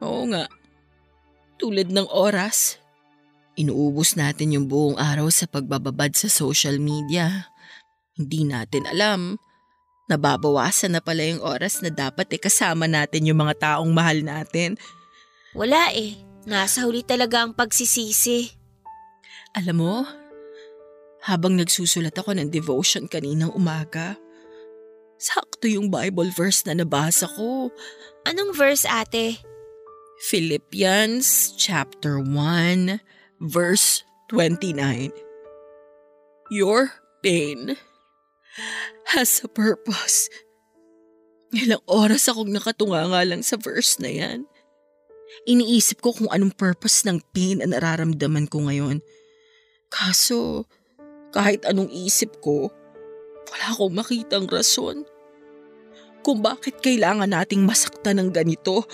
Oo nga. Tulad ng oras. Inuubos natin yung buong araw sa pagbababad sa social media. Hindi natin alam. Nababawasan na pala yung oras na dapat eh kasama natin yung mga taong mahal natin. Wala eh. Nasa huli talaga ang pagsisisi. Alam mo, habang nagsusulat ako ng devotion kaninang umaga, sakto yung Bible verse na nabasa ko. Anong verse ate? Philippians chapter 1 verse 29. Your pain has a purpose. Ilang oras akong nakatunga nga lang sa verse na yan. Iniisip ko kung anong purpose ng pain na nararamdaman ko ngayon. Kaso, kahit anong isip ko, wala akong makitang rason. Kung bakit kailangan nating masaktan ng ganito.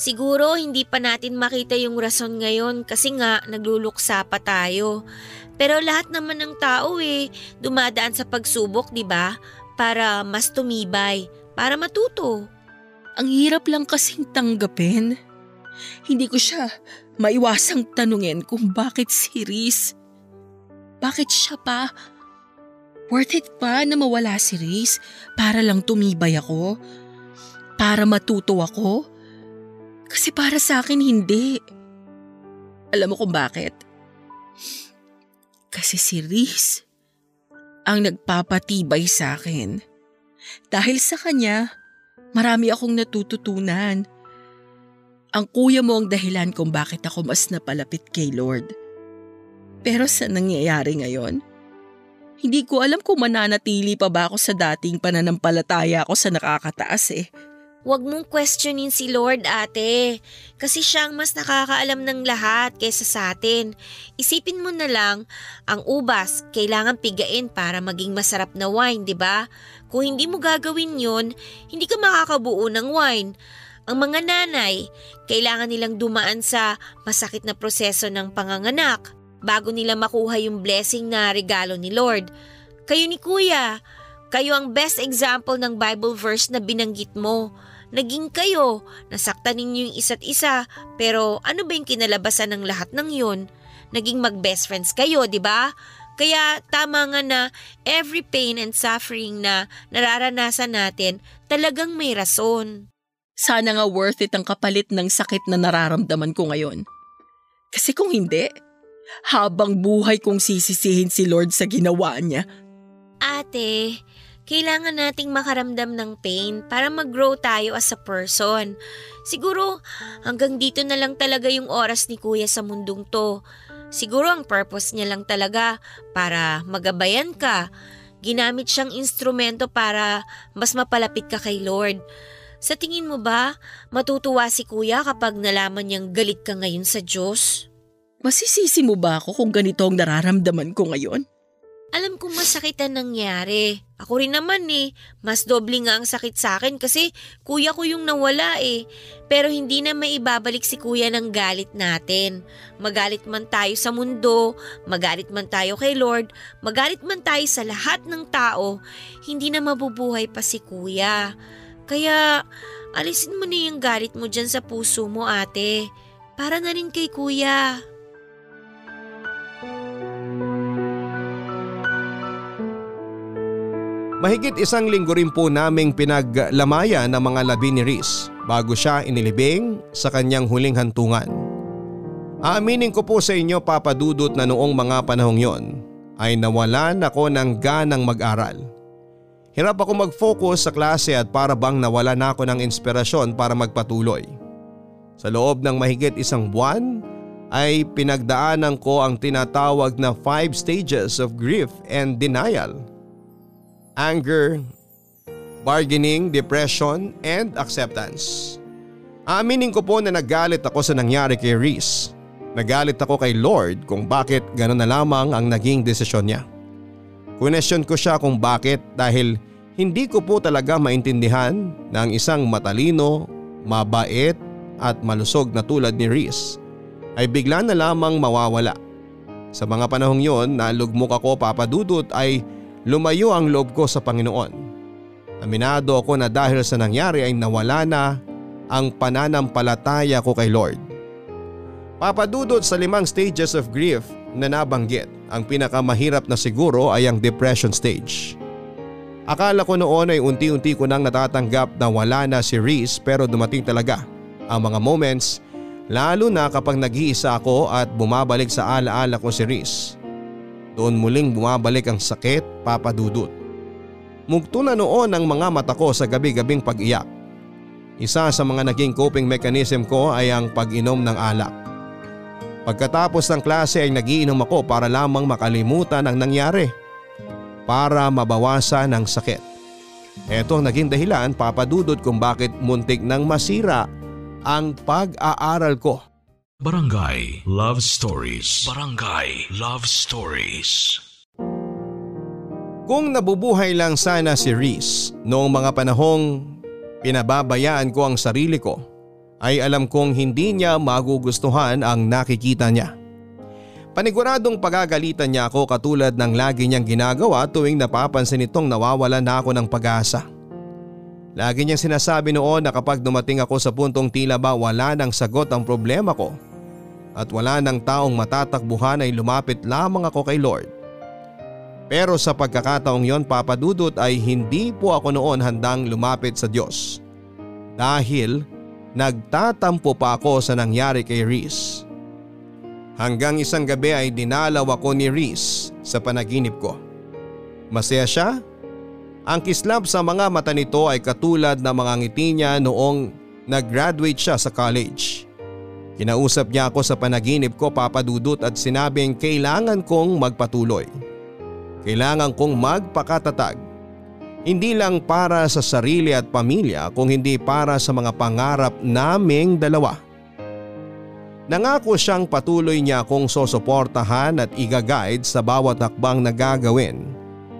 Siguro hindi pa natin makita yung rason ngayon kasi nga nagluluksa pa tayo. Pero lahat naman ng tao eh, dumadaan sa pagsubok, di ba? Para mas tumibay, para matuto. Ang hirap lang kasing tanggapin. Hindi ko siya maiwasang tanungin kung bakit si Riz. Bakit siya pa? Worth it pa na mawala si Riz para lang tumibay ako? Para matuto ako? Kasi para sa akin hindi. Alam mo kung bakit? Kasi si Riz ang nagpapatibay sa akin. Dahil sa kanya, marami akong natututunan. Ang kuya mo ang dahilan kung bakit ako mas napalapit kay Lord. Pero sa nangyayari ngayon, hindi ko alam kung mananatili pa ba ako sa dating pananampalataya ko sa nakakataas eh. Huwag mong questionin si Lord ate. Kasi siya ang mas nakakaalam ng lahat kaysa sa atin. Isipin mo na lang, ang ubas kailangan pigain para maging masarap na wine, di ba? Kung hindi mo gagawin yun, hindi ka makakabuo ng wine. Ang mga nanay, kailangan nilang dumaan sa masakit na proseso ng panganganak bago nila makuha yung blessing na regalo ni Lord. Kayo ni Kuya, kayo ang best example ng Bible verse na binanggit mo. Naging kayo, nasaktan ninyo yung isa't isa, pero ano ba yung kinalabasan ng lahat ng yun? Naging mag-best friends kayo, di ba? Kaya tama nga na every pain and suffering na nararanasan natin talagang may rason. Sana nga worth it ang kapalit ng sakit na nararamdaman ko ngayon. Kasi kung hindi, habang buhay kong sisisihin si Lord sa ginawa niya. Ate, kailangan nating makaramdam ng pain para mag-grow tayo as a person. Siguro hanggang dito na lang talaga yung oras ni kuya sa mundong to. Siguro ang purpose niya lang talaga para magabayan ka. Ginamit siyang instrumento para mas mapalapit ka kay Lord. Sa tingin mo ba, matutuwa si kuya kapag nalaman niyang galit ka ngayon sa Diyos? Masisisi mo ba ako kung ganito ang nararamdaman ko ngayon? Alam kong masakit ang nangyari. Ako rin naman eh, mas doble nga ang sakit sa akin kasi kuya ko yung nawala eh. Pero hindi na maibabalik si kuya ng galit natin. Magalit man tayo sa mundo, magalit man tayo kay Lord, magalit man tayo sa lahat ng tao, hindi na mabubuhay pa si kuya. Kaya alisin mo na yung galit mo dyan sa puso mo ate. Para na rin kay kuya. Mahigit isang linggo rin po naming pinaglamayan ng mga labi ni Riz bago siya inilibing sa kanyang huling hantungan. Aaminin ko po sa inyo papadudot na noong mga panahong yon ay nawalan ako ng ganang mag-aral. Hirap ako mag-focus sa klase at para bang nawala na ako ng inspirasyon para magpatuloy. Sa loob ng mahigit isang buwan ay pinagdaanan ko ang tinatawag na five stages of grief and denial – anger, bargaining, depression, and acceptance. Aminin ko po na nagalit ako sa nangyari kay Reese. Nagalit ako kay Lord kung bakit gano'n na lamang ang naging desisyon niya. Kunesyon ko siya kung bakit dahil hindi ko po talaga maintindihan na ang isang matalino, mabait at malusog na tulad ni Reese ay bigla na lamang mawawala. Sa mga panahong yon na lugmok ako papadudot ay lumayo ang loob ko sa Panginoon. Aminado ako na dahil sa nangyari ay nawala na ang pananampalataya ko kay Lord. Papadudot sa limang stages of grief na nabanggit, ang pinakamahirap na siguro ay ang depression stage. Akala ko noon ay unti-unti ko nang natatanggap na wala na si Reese pero dumating talaga ang mga moments lalo na kapag nag-iisa ako at bumabalik sa alaala ko si Reese. Doon muling bumabalik ang sakit, papadudot. Mugto na noon ang mga mata ko sa gabi-gabing pag-iyak. Isa sa mga naging coping mechanism ko ay ang pag-inom ng alak. Pagkatapos ng klase ay nagiinom ako para lamang makalimutan ang nangyari. Para mabawasan ang sakit. Ito ang naging dahilan papadudot kung bakit muntik nang masira ang pag-aaral ko Barangay Love Stories. Barangay Love Stories. Kung nabubuhay lang sana si Reese noong mga panahong pinababayaan ko ang sarili ko, ay alam kong hindi niya magugustuhan ang nakikita niya. Paniguradong pagagalitan niya ako katulad ng lagi niyang ginagawa tuwing napapansin itong nawawala na ako ng pag-asa. Lagi niyang sinasabi noon na kapag dumating ako sa puntong tila ba wala nang sagot ang problema ko at wala nang taong matatakbuhan ay lumapit lamang ako kay Lord. Pero sa pagkakataong yon papadudot ay hindi po ako noon handang lumapit sa Diyos. Dahil nagtatampo pa ako sa nangyari kay Reese. Hanggang isang gabi ay dinalaw ako ni Reese sa panaginip ko. Masaya siya? Ang kislap sa mga mata nito ay katulad ng mga ngiti niya noong nag-graduate siya sa college. Kinausap niya ako sa panaginip ko papadudot at sinabing kailangan kong magpatuloy. Kailangan kong magpakatatag. Hindi lang para sa sarili at pamilya kung hindi para sa mga pangarap naming dalawa. Nangako siyang patuloy niya akong sosuportahan at igaguide sa bawat hakbang na gagawin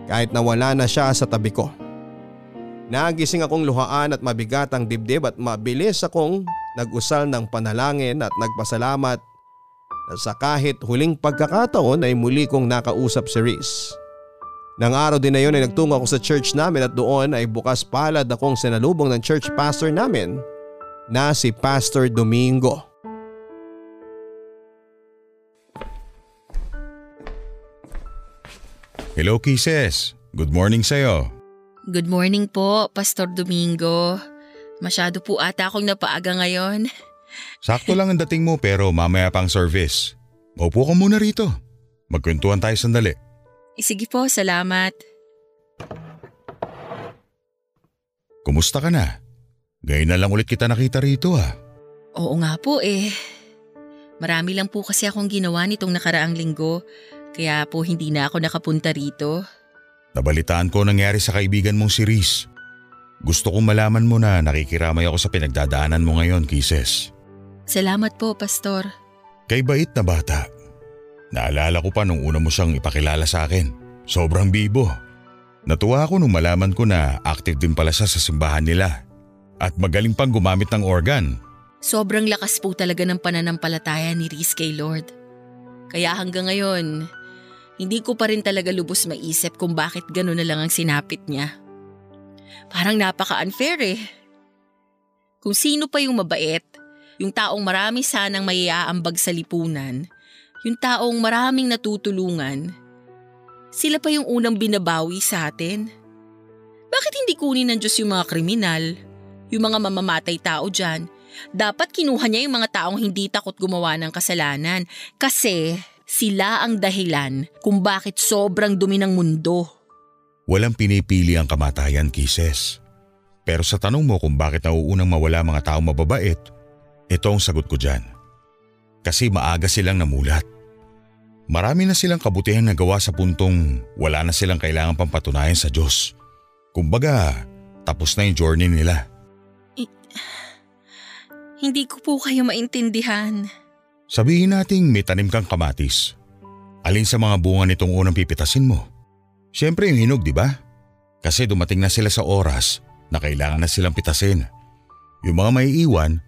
kahit na wala na siya sa tabi ko. Nagising akong luhaan at mabigat ang dibdib at mabilis akong nag-usal ng panalangin at nagpasalamat na sa kahit huling pagkakataon ay muli kong nakausap si Reese. Nang araw din na yun ay nagtungo ako sa church namin at doon ay bukas palad akong sinalubong ng church pastor namin na si Pastor Domingo. Hello Kisses, good morning sa'yo. Good morning po, Pastor Domingo. Masyado po ata akong napaaga ngayon. Sakto lang ang dating mo pero mamaya pang service. Maupo ka muna rito. Magkwentuhan tayo sandali. Eh, sige po, salamat. Kumusta ka na? Ngayon na lang ulit kita nakita rito ah. Oo nga po eh. Marami lang po kasi akong ginawa nitong nakaraang linggo, kaya po hindi na ako nakapunta rito. Nabalitaan ko nangyari sa kaibigan mong si Reese. Gusto kong malaman mo na nakikiramay ako sa pinagdadaanan mo ngayon, Kisses. Salamat po, Pastor. Kay bait na bata. Naalala ko pa nung una mo siyang ipakilala sa akin. Sobrang bibo. Natuwa ako nung malaman ko na active din pala siya sa simbahan nila at magaling pang gumamit ng organ. Sobrang lakas po talaga ng pananampalataya ni Reese kay Lord. Kaya hanggang ngayon, hindi ko pa rin talaga lubos maisip kung bakit gano'n na lang ang sinapit niya. Parang napaka-unfair eh. Kung sino pa yung mabait, yung taong marami sanang maiaambag sa lipunan, yung taong maraming natutulungan, sila pa yung unang binabawi sa atin. Bakit hindi kunin ng Diyos yung mga kriminal, yung mga mamamatay tao dyan? Dapat kinuha niya yung mga taong hindi takot gumawa ng kasalanan kasi sila ang dahilan kung bakit sobrang dumi ng mundo. Walang pinipili ang kamatayan, Kisses. Pero sa tanong mo kung bakit nauunang mawala mga taong mababait, ito ang sagot ko dyan. Kasi maaga silang namulat. Marami na silang kabutihan na gawa sa puntong wala na silang kailangan pang patunayan sa Diyos. Kumbaga, tapos na yung journey nila. I- hindi ko po kayo maintindihan. Sabihin nating may tanim kang kamatis. Alin sa mga bunga nitong unang pipitasin mo? Siyempre yung hinog, di ba? Kasi dumating na sila sa oras na kailangan na silang pitasin. Yung mga may iwan,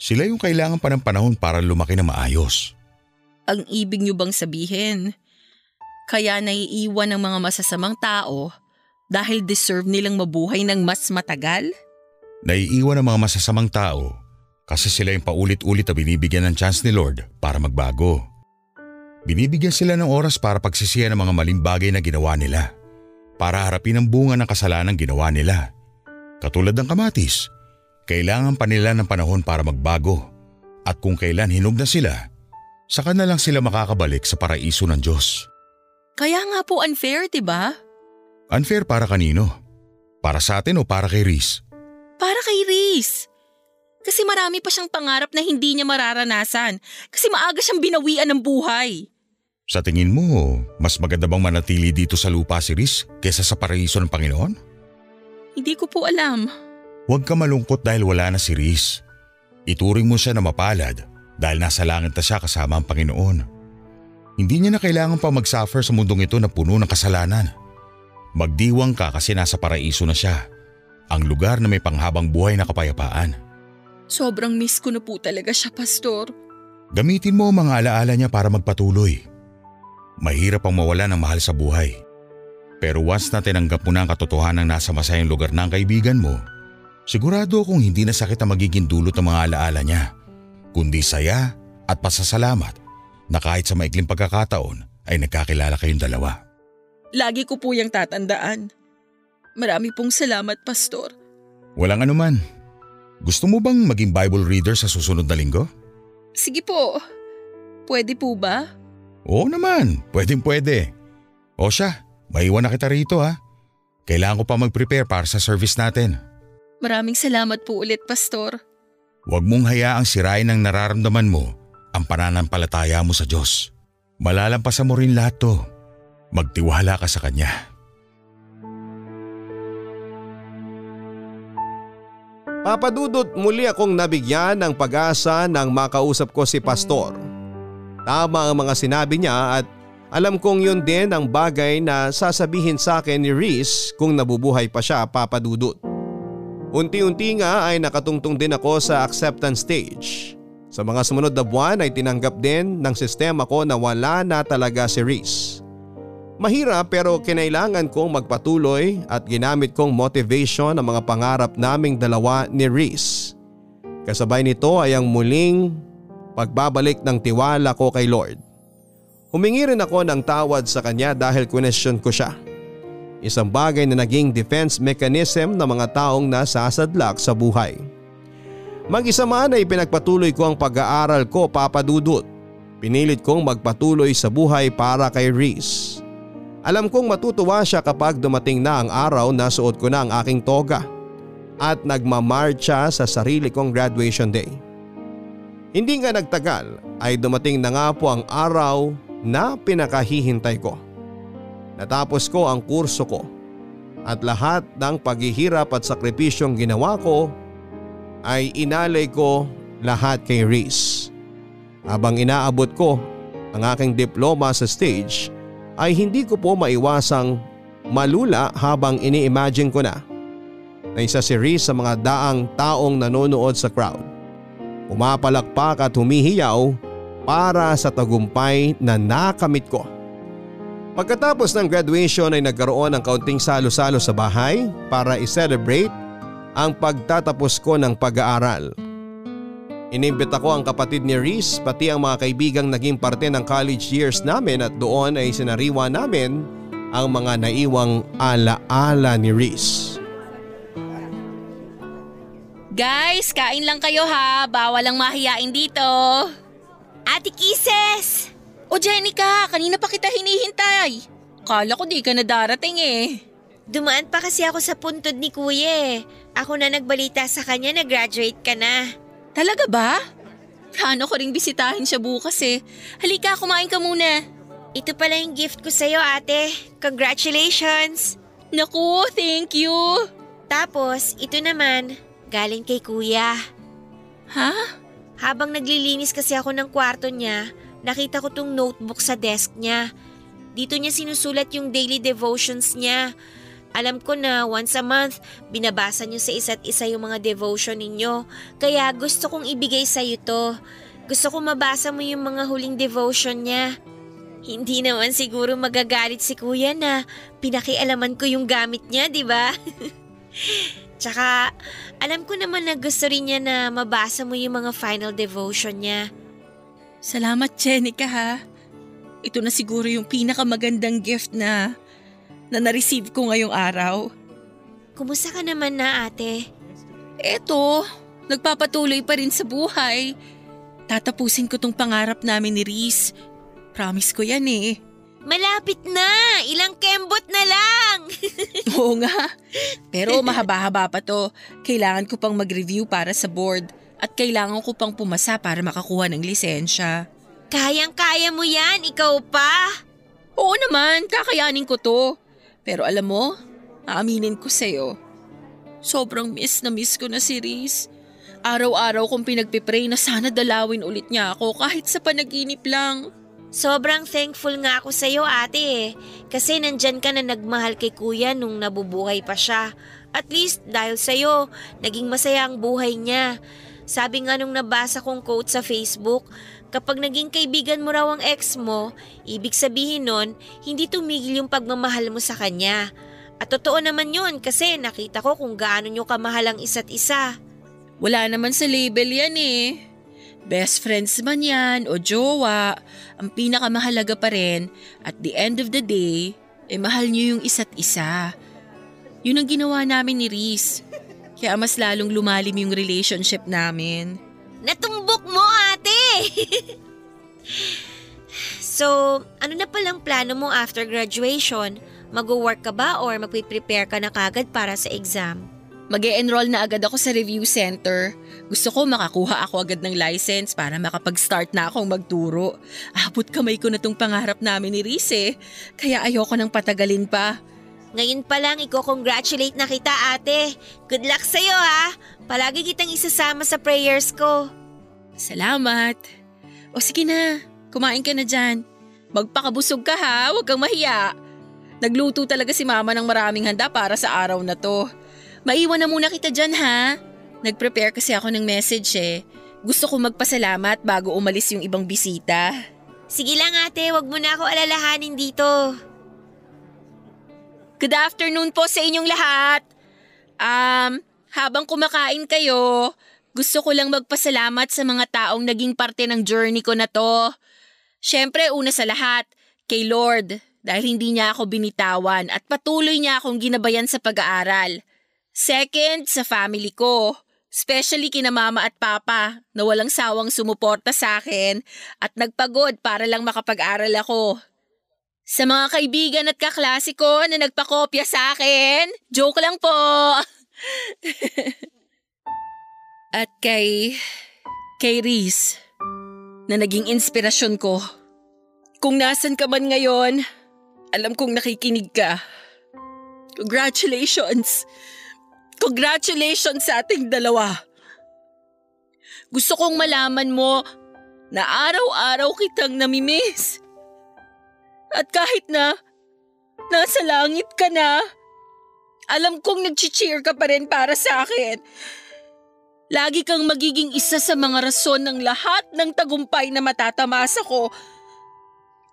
sila yung kailangan pa ng panahon para lumaki na maayos. Ang ibig niyo bang sabihin? Kaya naiiwan ng mga masasamang tao dahil deserve nilang mabuhay ng mas matagal? Naiiwan ang mga masasamang tao kasi sila yung paulit-ulit na binibigyan ng chance ni Lord para magbago. Binibigyan sila ng oras para pagsisiyan ng mga maling bagay na ginawa nila. Para harapin ang bunga ng kasalanan ginawa nila. Katulad ng kamatis, kailangan pa nila ng panahon para magbago. At kung kailan hinog na sila, saka na lang sila makakabalik sa paraiso ng Diyos. Kaya nga po unfair, di ba? Unfair para kanino? Para sa atin o para kay Reese? Para kay Reese. Kasi marami pa siyang pangarap na hindi niya mararanasan kasi maaga siyang binawian ng buhay. Sa tingin mo, mas maganda bang manatili dito sa lupa si Reese kesa sa paraiso ng Panginoon? Hindi ko po alam. Huwag ka malungkot dahil wala na si Reese. Ituring mo siya na mapalad dahil nasa langit na siya kasama ang Panginoon. Hindi niya na kailangan pa mag-suffer sa mundong ito na puno ng kasalanan. Magdiwang ka kasi nasa paraiso na siya, ang lugar na may panghabang buhay na kapayapaan. Sobrang miss ko na po talaga siya, Pastor. Gamitin mo ang mga alaala niya para magpatuloy. Mahirap ang mawala ng mahal sa buhay. Pero once na tinanggap mo na ang katotohanan nasa masayang lugar ng kaibigan mo, sigurado akong hindi na sakit ang magiging dulot ng mga alaala niya, kundi saya at pasasalamat na kahit sa maikling pagkakataon ay nagkakilala kayong dalawa. Lagi ko po yung tatandaan. Marami pong salamat, Pastor. Walang anuman. Gusto mo bang maging Bible reader sa susunod na linggo? Sige po. Pwede po ba? Oo naman, pwedeng pwede. O siya, maiwan na kita rito ha. Kailangan ko pa mag-prepare para sa service natin. Maraming salamat po ulit, Pastor. Huwag mong hayaang sirain ang nararamdaman mo ang pananampalataya mo sa Diyos. Malalampasan mo rin lahat to. Magtiwala ka sa Kanya. Papadudot muli akong nabigyan ng pag-asa nang makausap ko si Pastor. Tama ang mga sinabi niya at alam kong yun din ang bagay na sasabihin sa akin ni Reese kung nabubuhay pa siya papadudot. Unti-unti nga ay nakatungtong din ako sa acceptance stage. Sa mga sumunod na buwan ay tinanggap din ng sistema ko na wala na talaga si Reese. Mahirap pero kinailangan kong magpatuloy at ginamit kong motivation ang mga pangarap naming dalawa ni Reese. Kasabay nito ay ang muling pagbabalik ng tiwala ko kay Lord. Humingi rin ako ng tawad sa kanya dahil question ko siya. Isang bagay na naging defense mechanism ng mga taong nasasadlak sa buhay. Mag-isa man ay pinagpatuloy ko ang pag-aaral ko papadudot. Pinilit kong magpatuloy sa buhay para kay Reese. Alam kong matutuwa siya kapag dumating na ang araw na suot ko na ang aking toga at nagmamarcha sa sarili kong graduation day. Hindi nga nagtagal ay dumating na nga po ang araw na pinakahihintay ko. Natapos ko ang kurso ko at lahat ng paghihirap at sakripisyong ginawa ko ay inalay ko lahat kay Reese. Habang inaabot ko ang aking diploma sa stage ay hindi ko po maiwasang malula habang ini-imagine ko na na isa si Reese sa mga daang taong nanonood sa crowd. Pumapalakpak at humihiyaw para sa tagumpay na nakamit ko. Pagkatapos ng graduation ay nagkaroon ng kaunting salo-salo sa bahay para i-celebrate ang pagtatapos ko ng pag-aaral. Inimbita ko ang kapatid ni Reese pati ang mga kaibigang naging parte ng college years namin at doon ay sinariwa namin ang mga naiwang ala-ala ni Reese. Guys, kain lang kayo ha. Bawal ang mahiyain dito. Ate Kisses! O Jenica, kanina pa kita hinihintay. Kala ko di ka na darating eh. Dumaan pa kasi ako sa puntod ni Kuya eh. Ako na nagbalita sa kanya na graduate ka na. Talaga ba? Plano ko ring bisitahin siya bukas eh. Halika, kumain ka muna. Ito pala yung gift ko sa'yo ate. Congratulations! Naku, thank you. Tapos, ito naman, galing kay kuya. Ha? Habang naglilinis kasi ako ng kwarto niya, nakita ko tong notebook sa desk niya. Dito niya sinusulat yung daily devotions niya. Alam ko na once a month, binabasa niyo sa isa't isa yung mga devotion ninyo. Kaya gusto kong ibigay sa iyo to. Gusto kong mabasa mo yung mga huling devotion niya. Hindi naman siguro magagalit si kuya na pinakialaman ko yung gamit niya, di ba? Tsaka, alam ko naman na gusto rin niya na mabasa mo yung mga final devotion niya. Salamat, Jenica ha. Ito na siguro yung pinakamagandang gift na na na-receive ko ngayong araw. Kumusta ka naman na ate? Eto, nagpapatuloy pa rin sa buhay. Tatapusin ko tong pangarap namin ni Reese. Promise ko yan eh. Malapit na! Ilang kembot na lang! Oo nga. Pero mahaba-haba pa to. Kailangan ko pang mag-review para sa board at kailangan ko pang pumasa para makakuha ng lisensya. Kayang-kaya mo yan, ikaw pa! Oo naman, kakayanin ko to. Pero alam mo, aaminin ko sa'yo. Sobrang miss na miss ko na si Reese. Araw-araw kong pinagpipray na sana dalawin ulit niya ako kahit sa panaginip lang. Sobrang thankful nga ako sa'yo ate eh. Kasi nandyan ka na nagmahal kay kuya nung nabubuhay pa siya. At least dahil sa'yo, naging masaya ang buhay niya. Sabi nga nung nabasa kong quote sa Facebook, kapag naging kaibigan mo raw ang ex mo, ibig sabihin nun, hindi tumigil yung pagmamahal mo sa kanya. At totoo naman yun kasi nakita ko kung gaano nyo kamahal ang isa't isa. Wala naman sa label yan eh. Best friends man yan o jowa, ang pinakamahalaga pa rin at the end of the day, eh mahal niyo yung isa't isa. Yun ang ginawa namin ni Reese. Kaya mas lalong lumalim yung relationship namin. Natumbok mo ate! so, ano na palang plano mo after graduation? Mag-work ka ba or magpe-prepare ka na kagad para sa exam? mag enroll na agad ako sa review center. Gusto ko makakuha ako agad ng license para makapag-start na akong magturo. Abot kamay ko na tong pangarap namin ni Riz eh. Kaya ayoko nang patagalin pa. Ngayon pa lang, i-congratulate na kita ate. Good luck sa'yo ha. Palagi kitang isasama sa prayers ko. Salamat. O sige na, kumain ka na dyan. Magpakabusog ka ha, huwag kang mahiya. Nagluto talaga si mama ng maraming handa para sa araw na to. Maiwan na muna kita dyan ha. Nag-prepare kasi ako ng message eh. Gusto ko magpasalamat bago umalis yung ibang bisita. Sige lang ate, wag mo na ako alalahanin dito. Good afternoon po sa inyong lahat. Um, habang kumakain kayo, gusto ko lang magpasalamat sa mga taong naging parte ng journey ko na to. Siyempre, una sa lahat, kay Lord dahil hindi niya ako binitawan at patuloy niya akong ginabayan sa pag-aaral. Second, sa family ko. Especially kina mama at papa na walang sawang sumuporta sa akin at nagpagod para lang makapag-aral ako. Sa mga kaibigan at kaklase ko na nagpakopya sa akin, joke lang po. at kay, kay Reese, na naging inspirasyon ko. Kung nasan ka man ngayon, alam kong nakikinig ka. Congratulations! Congratulations sa ating dalawa. Gusto kong malaman mo na araw-araw kitang namimiss. At kahit na nasa langit ka na. Alam kong nag-cheer ka pa rin para sa akin. Lagi kang magiging isa sa mga rason ng lahat ng tagumpay na matatamasa ko.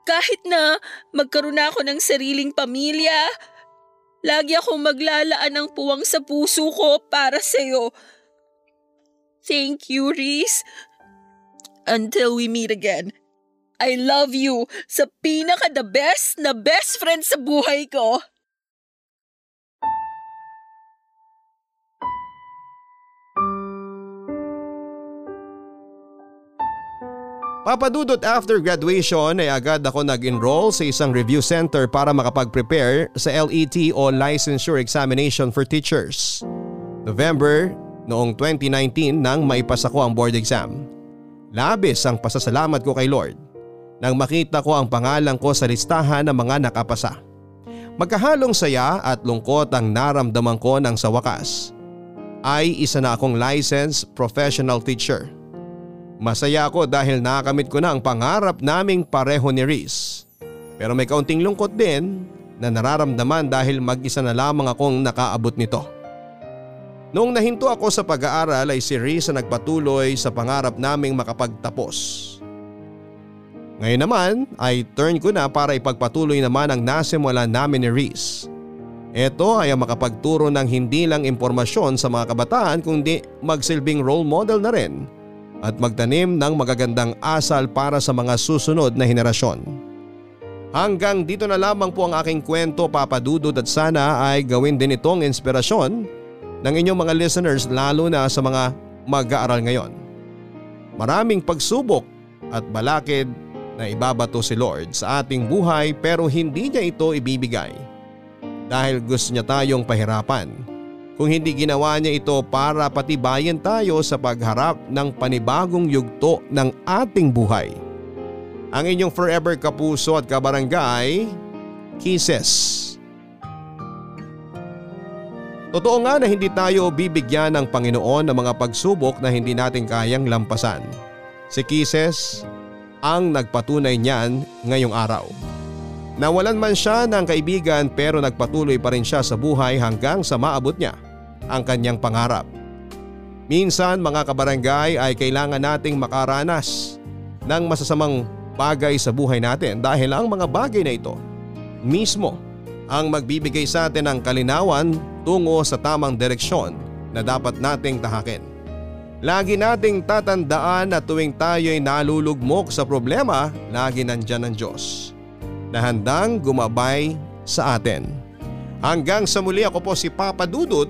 Kahit na magkaroon ako ng sariling pamilya, lagi akong maglalaan ng puwang sa puso ko para sa'yo. Thank you, Reese. Until we meet again. I love you sa pinaka the best na best friend sa buhay ko. Papadudot after graduation ay agad ako nag-enroll sa isang review center para makapag-prepare sa LET o Licensure Examination for Teachers. November noong 2019 nang maipasa ko ang board exam. Labis ang pasasalamat ko kay Lord nang makita ko ang pangalan ko sa listahan ng mga nakapasa. Magkahalong saya at lungkot ang naramdaman ko nang sa wakas ay isa na akong licensed professional teacher. Masaya ako dahil nakamit ko na ang pangarap naming pareho ni Reese. Pero may kaunting lungkot din na nararamdaman dahil mag-isa na lamang akong nakaabot nito. Noong nahinto ako sa pag-aaral ay si Reese ang nagpatuloy sa pangarap naming makapagtapos. Ngayon naman ay turn ko na para ipagpatuloy naman ang nasimula namin ni Reese. Ito ay ang makapagturo ng hindi lang impormasyon sa mga kabataan kundi magsilbing role model na rin at magtanim ng magagandang asal para sa mga susunod na henerasyon. Hanggang dito na lamang po ang aking kwento papadudod at sana ay gawin din itong inspirasyon ng inyong mga listeners lalo na sa mga mag-aaral ngayon. Maraming pagsubok at balakid na ibabato si Lord sa ating buhay pero hindi niya ito ibibigay dahil gusto niya tayong pahirapan kung hindi ginawa niya ito para patibayan tayo sa pagharap ng panibagong yugto ng ating buhay. Ang inyong forever kapuso at kabarangay, Kisses. Totoo nga na hindi tayo bibigyan ng Panginoon ng mga pagsubok na hindi natin kayang lampasan. Si Kisses ang nagpatunay niyan ngayong araw. Nawalan man siya ng kaibigan pero nagpatuloy pa rin siya sa buhay hanggang sa maabot niya ang kanyang pangarap. Minsan mga kabarangay ay kailangan nating makaranas ng masasamang bagay sa buhay natin dahil ang mga bagay na ito mismo ang magbibigay sa atin ng kalinawan tungo sa tamang direksyon na dapat nating tahakin. Lagi nating tatandaan na tuwing tayo ay nalulugmok sa problema, lagi nandyan ang Diyos na handang gumabay sa atin. Hanggang sa muli ako po si Papa Dudut